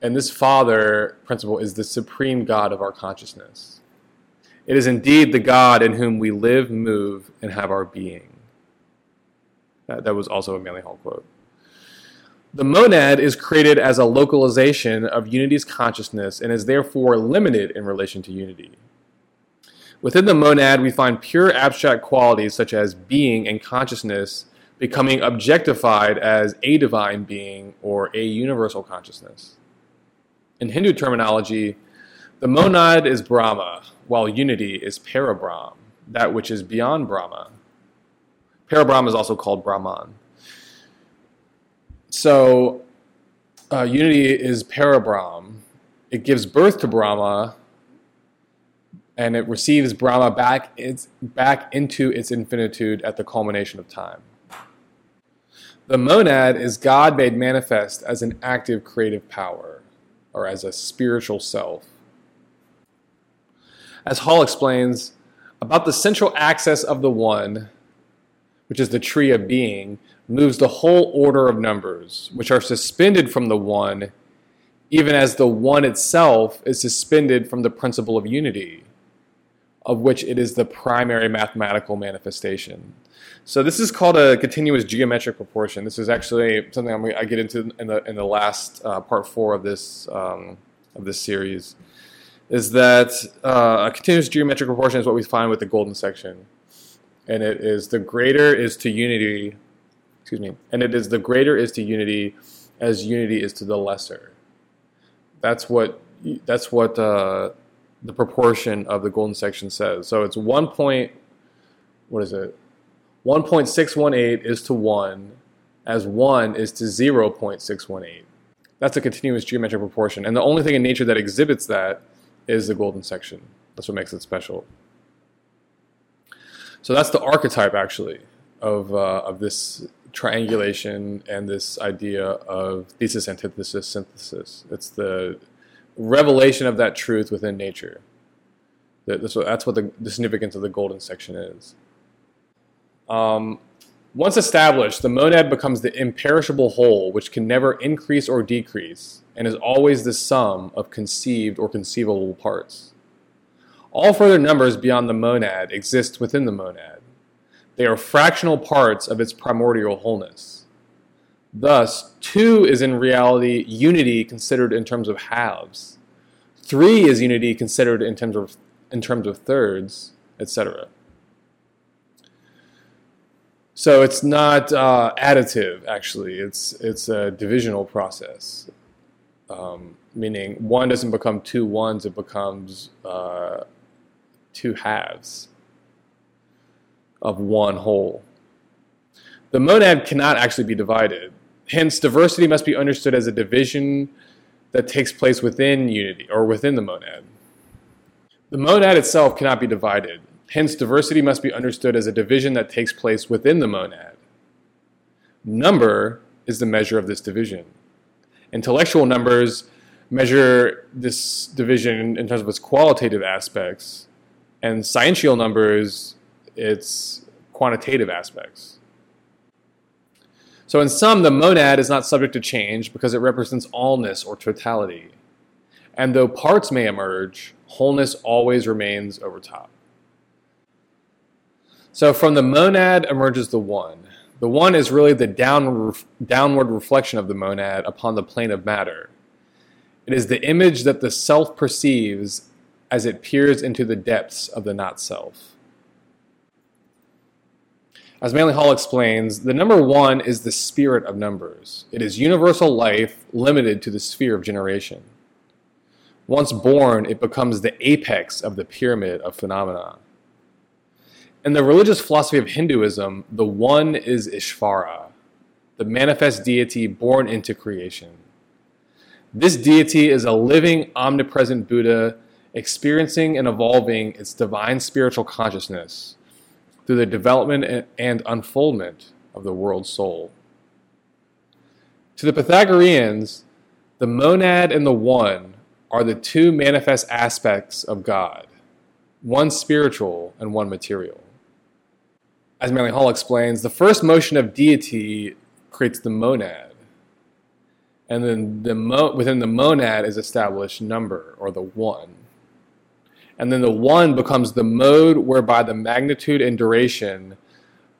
And this Father principle is the supreme God of our consciousness. It is indeed the God in whom we live, move, and have our being. That, that was also a Manly Hall quote. The monad is created as a localization of unity's consciousness and is therefore limited in relation to unity. Within the monad, we find pure abstract qualities such as being and consciousness becoming objectified as a divine being or a universal consciousness. In Hindu terminology, the monad is Brahma, while unity is Parabrahm, that which is beyond Brahma. Parabrahm is also called Brahman. So, uh, unity is Parabrahm. It gives birth to Brahma, and it receives Brahma back, its, back into its infinitude at the culmination of time. The monad is God made manifest as an active creative power, or as a spiritual self. As Hall explains, about the central axis of the One, which is the tree of being, moves the whole order of numbers, which are suspended from the one, even as the one itself is suspended from the principle of unity, of which it is the primary mathematical manifestation. So this is called a continuous geometric proportion. This is actually something I'm, i get into in the in the last uh, part four of this um, of this series. Is that uh, a continuous geometric proportion is what we find with the golden section and it is the greater is to unity, excuse me, and it is the greater is to unity as unity is to the lesser. That's what that's what uh, the proportion of the golden section says. So it's 1 point, what is it? 1.618 is to 1 as 1 is to 0.618. That's a continuous geometric proportion. And the only thing in nature that exhibits that is the golden section. That's what makes it special. So that's the archetype, actually, of, uh, of this triangulation and this idea of thesis, antithesis, synthesis. It's the revelation of that truth within nature. That's what, that's what the, the significance of the golden section is. Um, once established, the monad becomes the imperishable whole, which can never increase or decrease, and is always the sum of conceived or conceivable parts. All further numbers beyond the monad exist within the monad. They are fractional parts of its primordial wholeness. Thus, two is in reality unity considered in terms of halves. Three is unity considered in terms of, in terms of thirds, etc. So it's not uh, additive, actually. It's, it's a divisional process, um, meaning one doesn't become two ones, it becomes uh, two halves of one whole. The monad cannot actually be divided. Hence, diversity must be understood as a division that takes place within unity or within the monad. The monad itself cannot be divided. Hence, diversity must be understood as a division that takes place within the monad. Number is the measure of this division. Intellectual numbers measure this division in terms of its qualitative aspects, and sciential numbers, its quantitative aspects. So in sum, the monad is not subject to change because it represents allness or totality. And though parts may emerge, wholeness always remains over top. So from the monad emerges the one. The one is really the downward, downward reflection of the monad upon the plane of matter. It is the image that the self perceives as it peers into the depths of the not self. As Manly Hall explains, the number one is the spirit of numbers. It is universal life limited to the sphere of generation. Once born, it becomes the apex of the pyramid of phenomena. In the religious philosophy of Hinduism, the one is Ishvara, the manifest deity born into creation. This deity is a living, omnipresent Buddha experiencing and evolving its divine spiritual consciousness through the development and unfoldment of the world soul. To the Pythagoreans, the monad and the one are the two manifest aspects of God, one spiritual and one material. As Manly Hall explains, the first motion of deity creates the monad, and then the mo- within the monad is established number or the one. And then the one becomes the mode whereby the magnitude and duration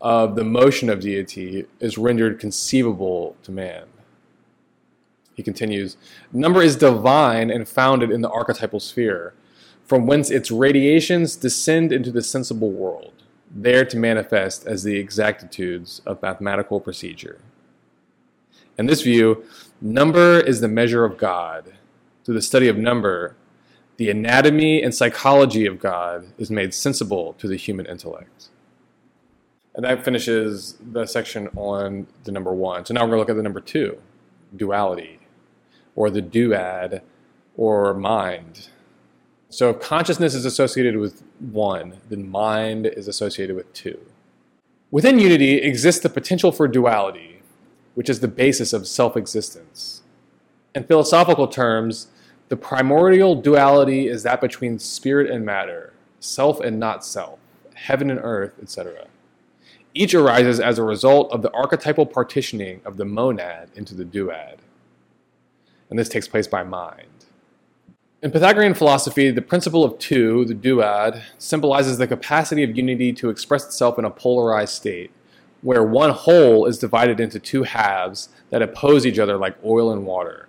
of the motion of deity is rendered conceivable to man. He continues Number is divine and founded in the archetypal sphere, from whence its radiations descend into the sensible world, there to manifest as the exactitudes of mathematical procedure. In this view, number is the measure of God. Through the study of number, the anatomy and psychology of God is made sensible to the human intellect. And that finishes the section on the number one. So now we're going to look at the number two duality, or the duad, or mind. So if consciousness is associated with one, then mind is associated with two. Within unity exists the potential for duality, which is the basis of self existence. In philosophical terms, the primordial duality is that between spirit and matter, self and not self, heaven and earth, etc. Each arises as a result of the archetypal partitioning of the monad into the duad. And this takes place by mind. In Pythagorean philosophy, the principle of two, the duad, symbolizes the capacity of unity to express itself in a polarized state, where one whole is divided into two halves that oppose each other like oil and water.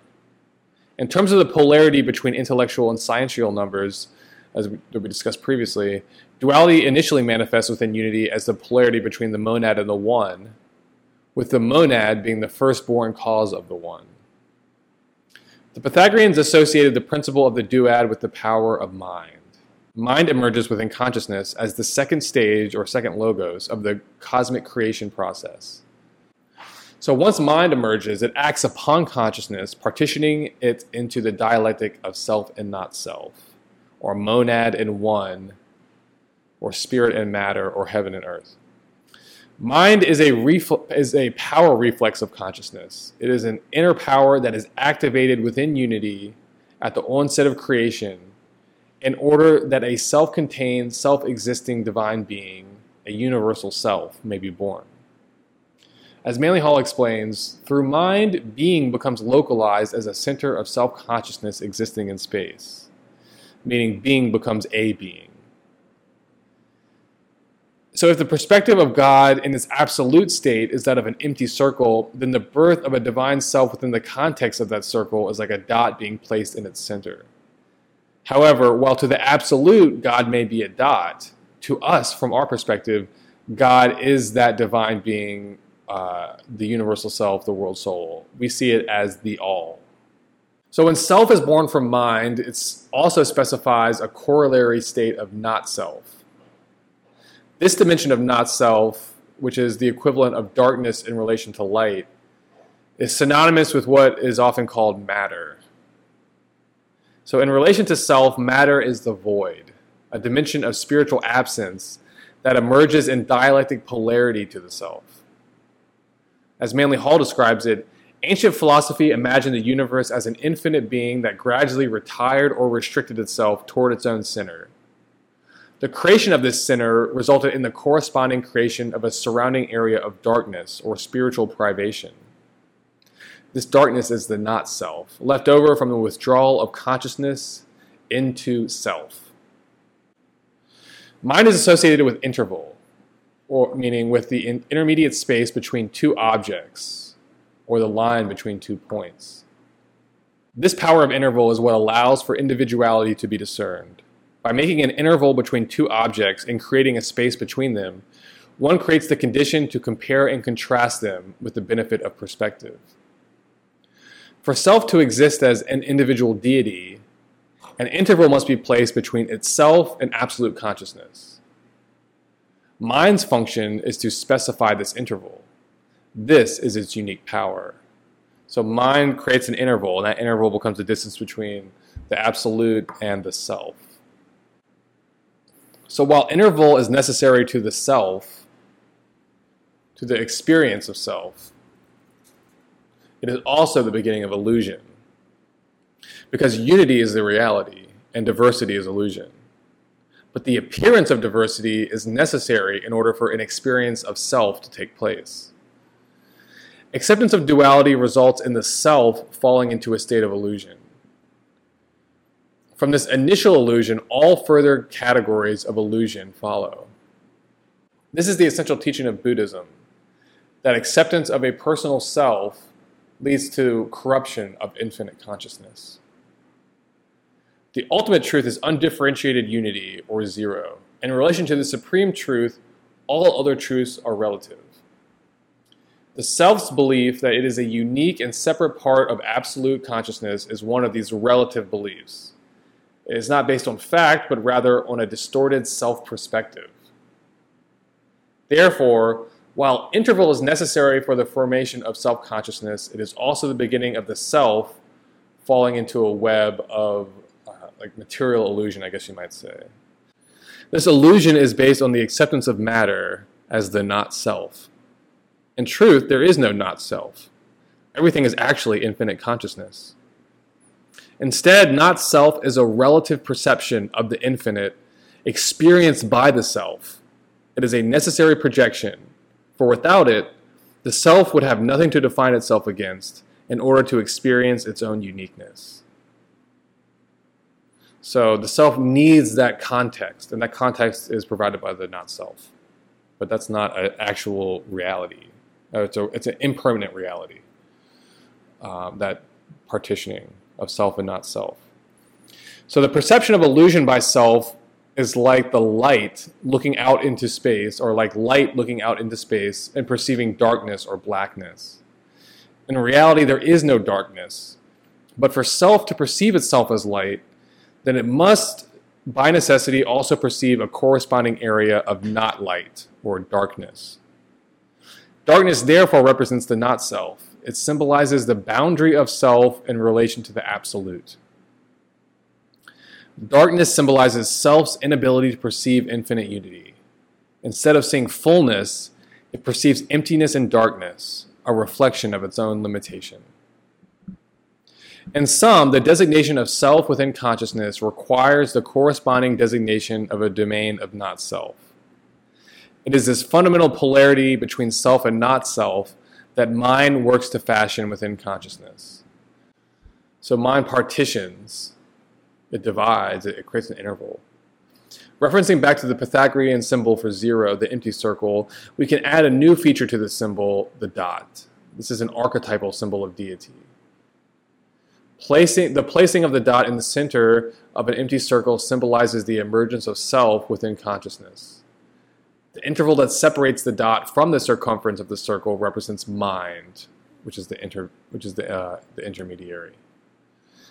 In terms of the polarity between intellectual and sciential numbers, as we, we discussed previously, duality initially manifests within unity as the polarity between the monad and the one, with the monad being the firstborn cause of the one. The Pythagoreans associated the principle of the duad with the power of mind. mind emerges within consciousness as the second stage or second logos of the cosmic creation process. So once mind emerges, it acts upon consciousness, partitioning it into the dialectic of self and not self, or monad and one, or spirit and matter, or heaven and earth. Mind is a, refl- is a power reflex of consciousness. It is an inner power that is activated within unity at the onset of creation in order that a self contained, self existing divine being, a universal self, may be born. As Manly Hall explains, through mind, being becomes localized as a center of self consciousness existing in space, meaning being becomes a being. So, if the perspective of God in its absolute state is that of an empty circle, then the birth of a divine self within the context of that circle is like a dot being placed in its center. However, while to the absolute, God may be a dot, to us, from our perspective, God is that divine being uh, the universal self, the world soul. We see it as the all. So when self is born from mind, it also specifies a corollary state of not self. This dimension of not self, which is the equivalent of darkness in relation to light, is synonymous with what is often called matter. So, in relation to self, matter is the void, a dimension of spiritual absence that emerges in dialectic polarity to the self. As Manly Hall describes it, ancient philosophy imagined the universe as an infinite being that gradually retired or restricted itself toward its own center. The creation of this center resulted in the corresponding creation of a surrounding area of darkness or spiritual privation. This darkness is the not self, left over from the withdrawal of consciousness into self. Mind is associated with interval, or meaning with the intermediate space between two objects, or the line between two points. This power of interval is what allows for individuality to be discerned. By making an interval between two objects and creating a space between them, one creates the condition to compare and contrast them with the benefit of perspective. For self to exist as an individual deity, an interval must be placed between itself and absolute consciousness. Mind's function is to specify this interval. This is its unique power. So mind creates an interval, and that interval becomes the distance between the absolute and the self. So while interval is necessary to the self, to the experience of self, it is also the beginning of illusion. Because unity is the reality and diversity is illusion but the appearance of diversity is necessary in order for an experience of self to take place. Acceptance of duality results in the self falling into a state of illusion. From this initial illusion, all further categories of illusion follow. This is the essential teaching of Buddhism that acceptance of a personal self leads to corruption of infinite consciousness. The ultimate truth is undifferentiated unity, or zero. In relation to the supreme truth, all other truths are relative. The self's belief that it is a unique and separate part of absolute consciousness is one of these relative beliefs. It is not based on fact, but rather on a distorted self perspective. Therefore, while interval is necessary for the formation of self consciousness, it is also the beginning of the self falling into a web of like material illusion, I guess you might say. This illusion is based on the acceptance of matter as the not self. In truth, there is no not self. Everything is actually infinite consciousness. Instead, not self is a relative perception of the infinite experienced by the self. It is a necessary projection, for without it, the self would have nothing to define itself against in order to experience its own uniqueness. So the self needs that context, and that context is provided by the not self. But that's not an actual reality. Uh, it's, a, it's an impermanent reality, um, that partitioning of self and not self. So the perception of illusion by self is like the light looking out into space, or like light looking out into space and perceiving darkness or blackness. In reality, there is no darkness. But for self to perceive itself as light, then it must by necessity also perceive a corresponding area of not light or darkness. Darkness therefore represents the not self. It symbolizes the boundary of self in relation to the absolute. Darkness symbolizes self's inability to perceive infinite unity. Instead of seeing fullness, it perceives emptiness and darkness, a reflection of its own limitation. In sum, the designation of self within consciousness requires the corresponding designation of a domain of not self. It is this fundamental polarity between self and not self that mind works to fashion within consciousness. So mind partitions, it divides, it, creates an interval. Referencing back to the Pythagorean symbol for zero, the empty circle, we can add a new feature to the symbol, the dot. This is an archetypal symbol of deity. Placing, the placing of the dot in the center of an empty circle symbolizes the emergence of self within consciousness. The interval that separates the dot from the circumference of the circle represents mind, which is the, inter, which is the, uh, the intermediary.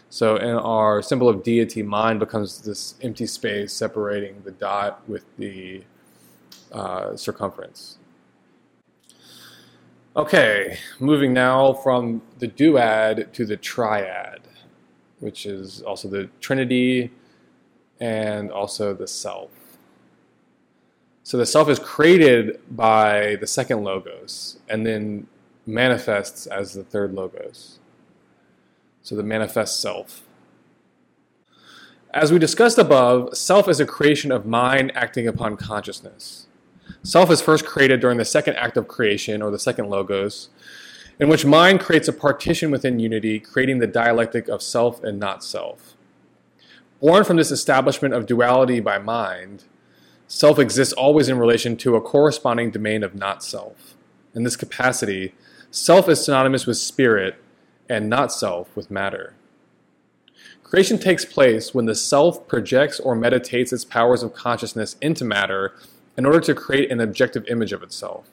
So in our symbol of deity, mind becomes this empty space separating the dot with the uh, circumference. Okay, moving now from the duad to the triad, which is also the Trinity and also the self. So the self is created by the second logos and then manifests as the third logos. So the manifest self. As we discussed above, self is a creation of mind acting upon consciousness. Self is first created during the second act of creation, or the second logos, in which mind creates a partition within unity, creating the dialectic of self and not self. Born from this establishment of duality by mind, self exists always in relation to a corresponding domain of not self. In this capacity, self is synonymous with spirit and not self with matter. Creation takes place when the self projects or meditates its powers of consciousness into matter in order to create an objective image of itself.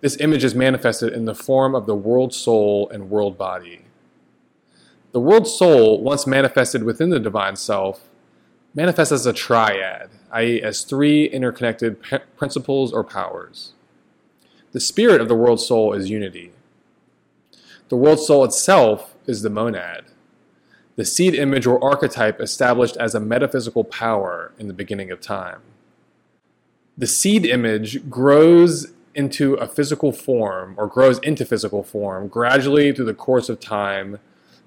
This image is manifested in the form of the world soul and world body. The world soul, once manifested within the divine self, manifests as a triad, i.e., as three interconnected principles or powers. The spirit of the world soul is unity. The world soul itself is the monad, the seed image or archetype established as a metaphysical power in the beginning of time the seed image grows into a physical form or grows into physical form gradually through the course of time,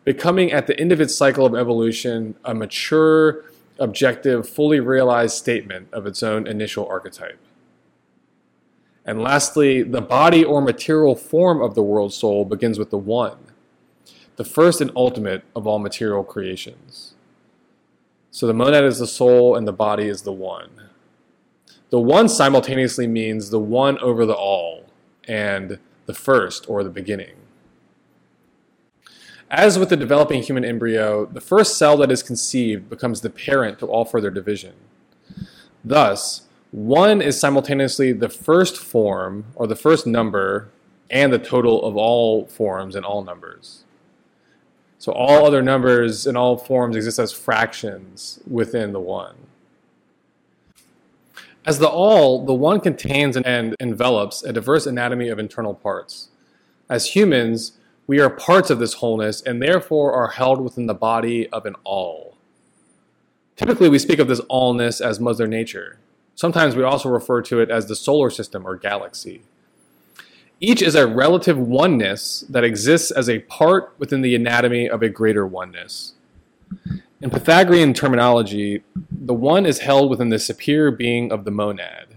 becoming at the end of its cycle of evolution a mature, objective, fully realized statement of its own initial archetype. And lastly, the body or material form of the world soul begins with the One, the first and ultimate of all material creations. So the monad is the soul and the body is the One. The one simultaneously means the one over the all and the first or the beginning. As with the developing human embryo, the first cell that is conceived becomes the parent to all further division. Thus, one is simultaneously the first form or the first number and the total of all forms and all numbers. So all other numbers and all forms exist as fractions within the one. As the all, the one contains and envelops a diverse anatomy of internal parts. As humans, we are parts of this wholeness and therefore are held within the body of an all. Typically, we speak of this allness as Mother Nature. Sometimes we also refer to it as the solar system or galaxy. Each is a relative oneness that exists as a part within the anatomy of a greater oneness. In Pythagorean terminology, the one is held within the superior being of the monad,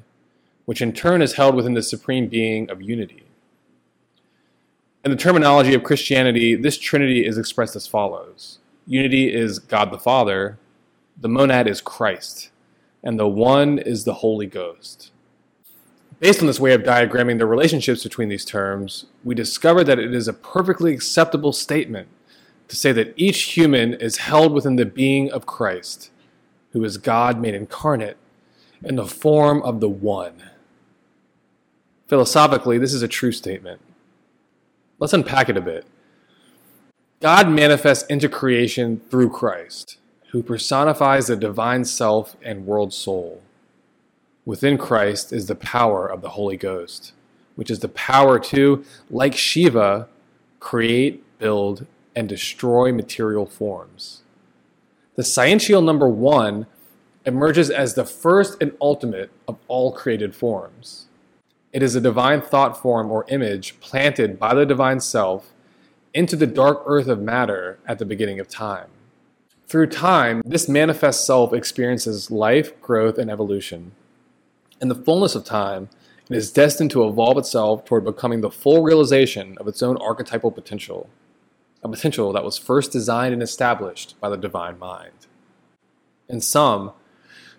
which in turn is held within the supreme being of unity. In the terminology of Christianity, this trinity is expressed as follows Unity is God the Father, the monad is Christ, and the one is the Holy Ghost. Based on this way of diagramming the relationships between these terms, we discover that it is a perfectly acceptable statement to say that each human is held within the being of Christ, who is God made incarnate in the form of the One. Philosophically, this is a true statement. Let's unpack it a bit. God manifests into creation through Christ, who personifies the divine self and world soul. Within Christ is the power of the Holy Ghost, which is the power to, like Shiva, create, build, and destroy material forms. The sciential number one emerges as the first and ultimate of all created forms. It is a divine thought form or image planted by the divine self into the dark earth of matter at the beginning of time. Through time, this manifest self experiences life, growth, and evolution. In the fullness of time, it is destined to evolve itself toward becoming the full realization of its own archetypal potential, a potential that was first designed and established by the divine mind. In sum,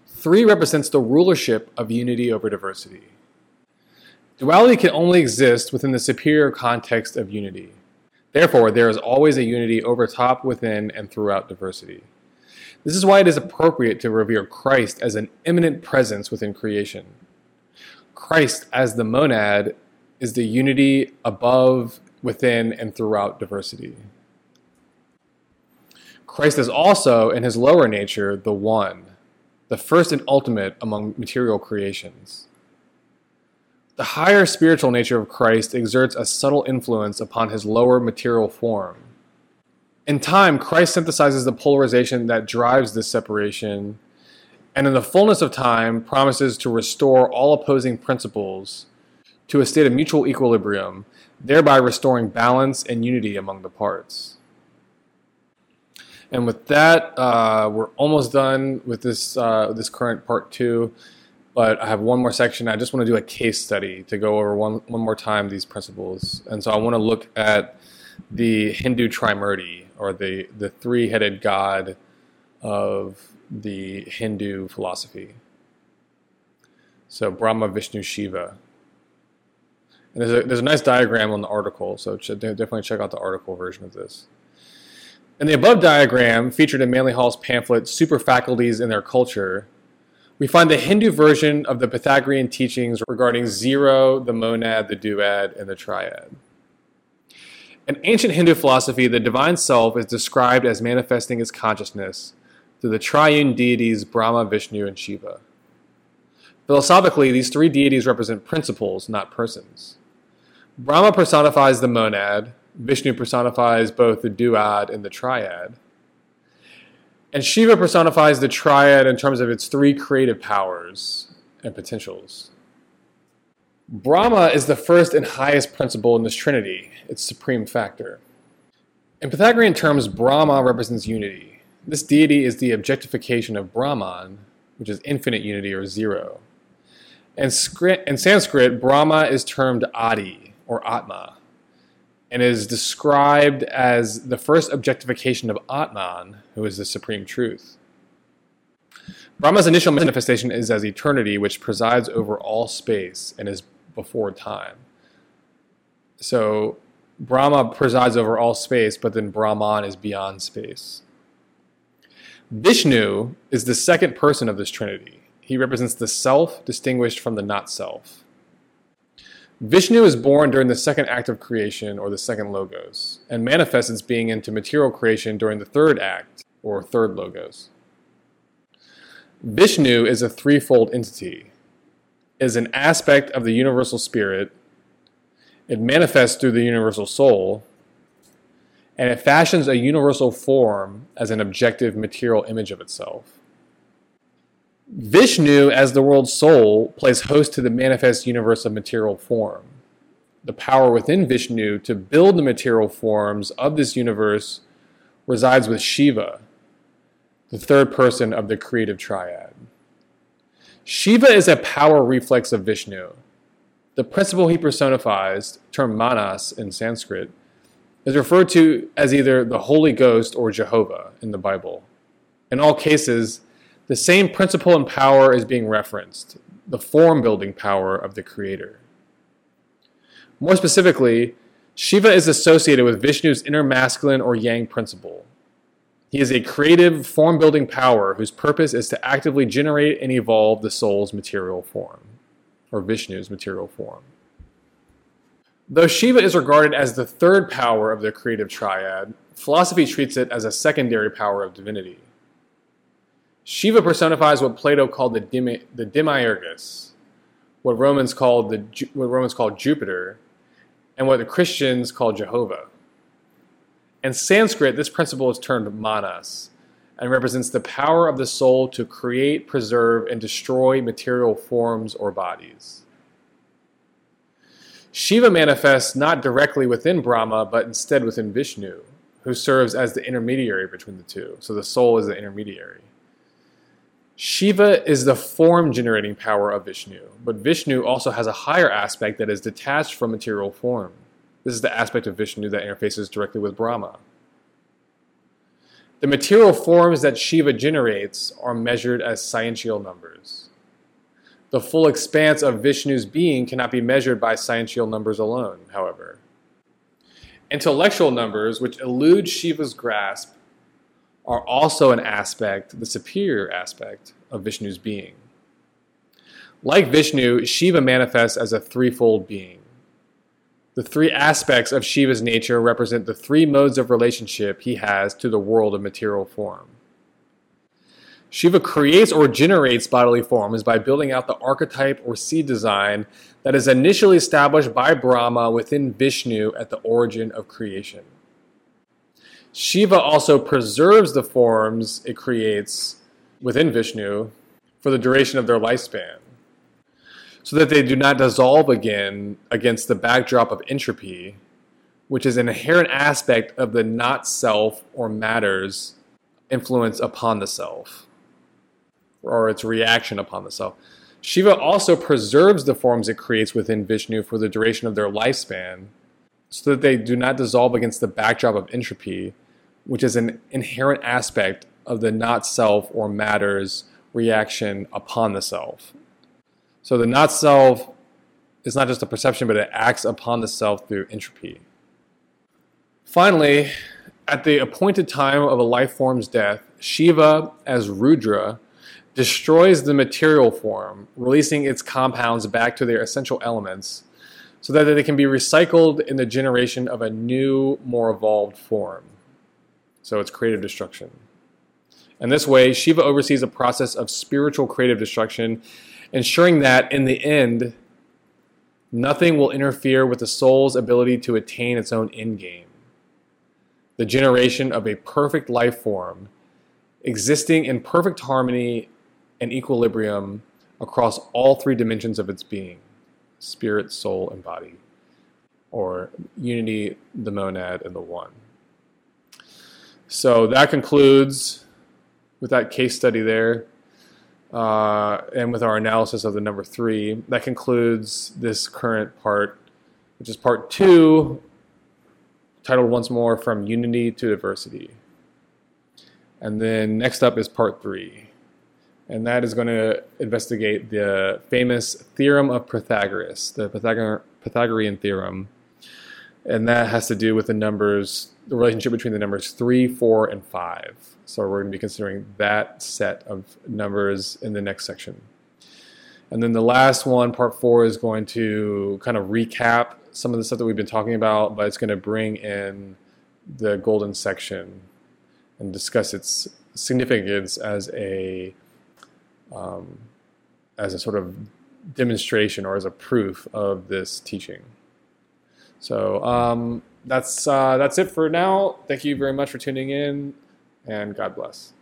three represents the rulership of unity over diversity. Duality can only exist within the superior context of unity. Therefore, there is always a unity over top, within, and throughout diversity. This is why it is appropriate to revere Christ as an immanent presence within creation. Christ, as the monad, is the unity above, within, and throughout diversity. Christ is also, in his lower nature, the one, the first and ultimate among material creations. The higher spiritual nature of Christ exerts a subtle influence upon his lower material form. In time, Christ synthesizes the polarization that drives this separation, and in the fullness of time, promises to restore all opposing principles to a state of mutual equilibrium, thereby restoring balance and unity among the parts. And with that, uh, we're almost done with this uh, this current part two but I have one more section. I just want to do a case study to go over one, one more time these principles. And so I want to look at the Hindu Trimurti, or the, the three headed god of the Hindu philosophy. So Brahma, Vishnu, Shiva. And there's a, there's a nice diagram on the article, so definitely check out the article version of this. In the above diagram, featured in Manly Hall's pamphlet, Super Faculties and Their Culture, we find the Hindu version of the Pythagorean teachings regarding zero, the monad, the duad, and the triad. In ancient Hindu philosophy, the divine self is described as manifesting its consciousness through the triune deities Brahma, Vishnu, and Shiva. Philosophically, these three deities represent principles, not persons. Brahma personifies the monad, Vishnu personifies both the duad and the triad, and Shiva personifies the triad in terms of its three creative powers and potentials. Brahma is the first and highest principle in this trinity, its supreme factor. In Pythagorean terms, Brahma represents unity. This deity is the objectification of Brahman, which is infinite unity or zero. In Sanskrit, Brahma is termed Adi or Atma, and is described as the first objectification of Atman, who is the supreme truth. Brahma's initial manifestation is as eternity, which presides over all space and is before time. So Brahma presides over all space, but then Brahman is beyond space. Vishnu is the second person of this trinity. He represents the self distinguished from the not self. Vishnu is born during the second act of creation, or the second logos, and manifests its being into material creation during the third act, or third logos. Vishnu is a threefold entity, it is an aspect of the universal spirit, it manifests through the universal soul, and it fashions a universal form as an objective material image of itself. Vishnu, as the world's soul, plays host to the manifest universe of material form. The power within Vishnu to build the material forms of this universe resides with Shiva, the third person of the creative triad. Shiva is a power reflex of Vishnu. The principle he personifies, termed Manas in Sanskrit, is referred to as either the Holy Ghost or Jehovah in the Bible. In all cases, the same principle and power is being referenced the form building power of the Creator. More specifically, Shiva is associated with Vishnu's inner masculine or yang principle. He is a creative, form building power whose purpose is to actively generate and evolve the soul's material form, or Vishnu's material form. Though Shiva is regarded as the third power of the creative triad, philosophy treats it as a secondary power of divinity. Shiva personifies what Plato called the, Demi, the Demiurgus, what Romans called the what Romans called Jupiter, and what the Christians call Jehovah. In Sanskrit, this principle is termed manas and represents the power of the soul to create, preserve, and destroy material forms or bodies. Shiva manifests not directly within Brahma, but instead within Vishnu, who serves as the intermediary between the two. So the soul is the intermediary. Shiva is the form generating power of Vishnu, but Vishnu also has a higher aspect that is detached from material form. This is the aspect of Vishnu that interfaces directly with Brahma. The material forms that Shiva generates are measured as sciential numbers. The full expanse of Vishnu's being cannot be measured by sciential numbers alone, however. Intellectual numbers, which elude Shiva's grasp, are also an aspect, the superior aspect, of Vishnu's being. Like Vishnu, Shiva manifests as a threefold being. The three aspects of Shiva's nature represent the three modes of relationship he has to the world of material form. Shiva creates or generates bodily forms by building out the archetype or seed design that is initially established by Brahma within Vishnu at the origin of creation. Shiva also preserves the forms it creates within Vishnu for the duration of their lifespan, so that they do not dissolve again against the backdrop of entropy, which is an inherent aspect of the not self or matter's influence upon the self, or its reaction upon the self. Shiva also preserves the forms it creates within Vishnu for the duration of their lifespan, so that they do not dissolve against the backdrop of entropy which is an inherent aspect of the not self or matter's reaction upon the self. So the not self is not just a perception, but it acts upon the self through entropy. Finally, at the appointed time of a life form's death, Shiva, as Rudra, destroys the material form, releasing its compounds back to their essential elements so that they can be recycled in the generation of a new, more evolved form. So it's creative destruction. And this way, Shiva oversees a process of spiritual creative destruction, ensuring that in the end, nothing will interfere with the soul's ability to attain its own end game the generation of a perfect life form, existing in perfect harmony and equilibrium across all three dimensions of its being spirit, soul, and body, or unity, the monad, and the one. So that concludes with that case study there. Uh, and with our analysis of the number three, that concludes this current part, which is part two, titled once more From Unity to Diversity. And then next up is part three, and that is going to investigate the famous theorem of Pythagoras, the Pythagor- Pythagorean theorem. And that has to do with the numbers the relationship between the numbers 3, 4, and 5. So we're going to be considering that set of numbers in the next section. And then the last one, part 4, is going to kind of recap some of the stuff that we've been talking about, but it's going to bring in the golden section and discuss its significance as a um, as a sort of demonstration or as a proof of this teaching. So um, that's uh, that's it for now. Thank you very much for tuning in, and God bless.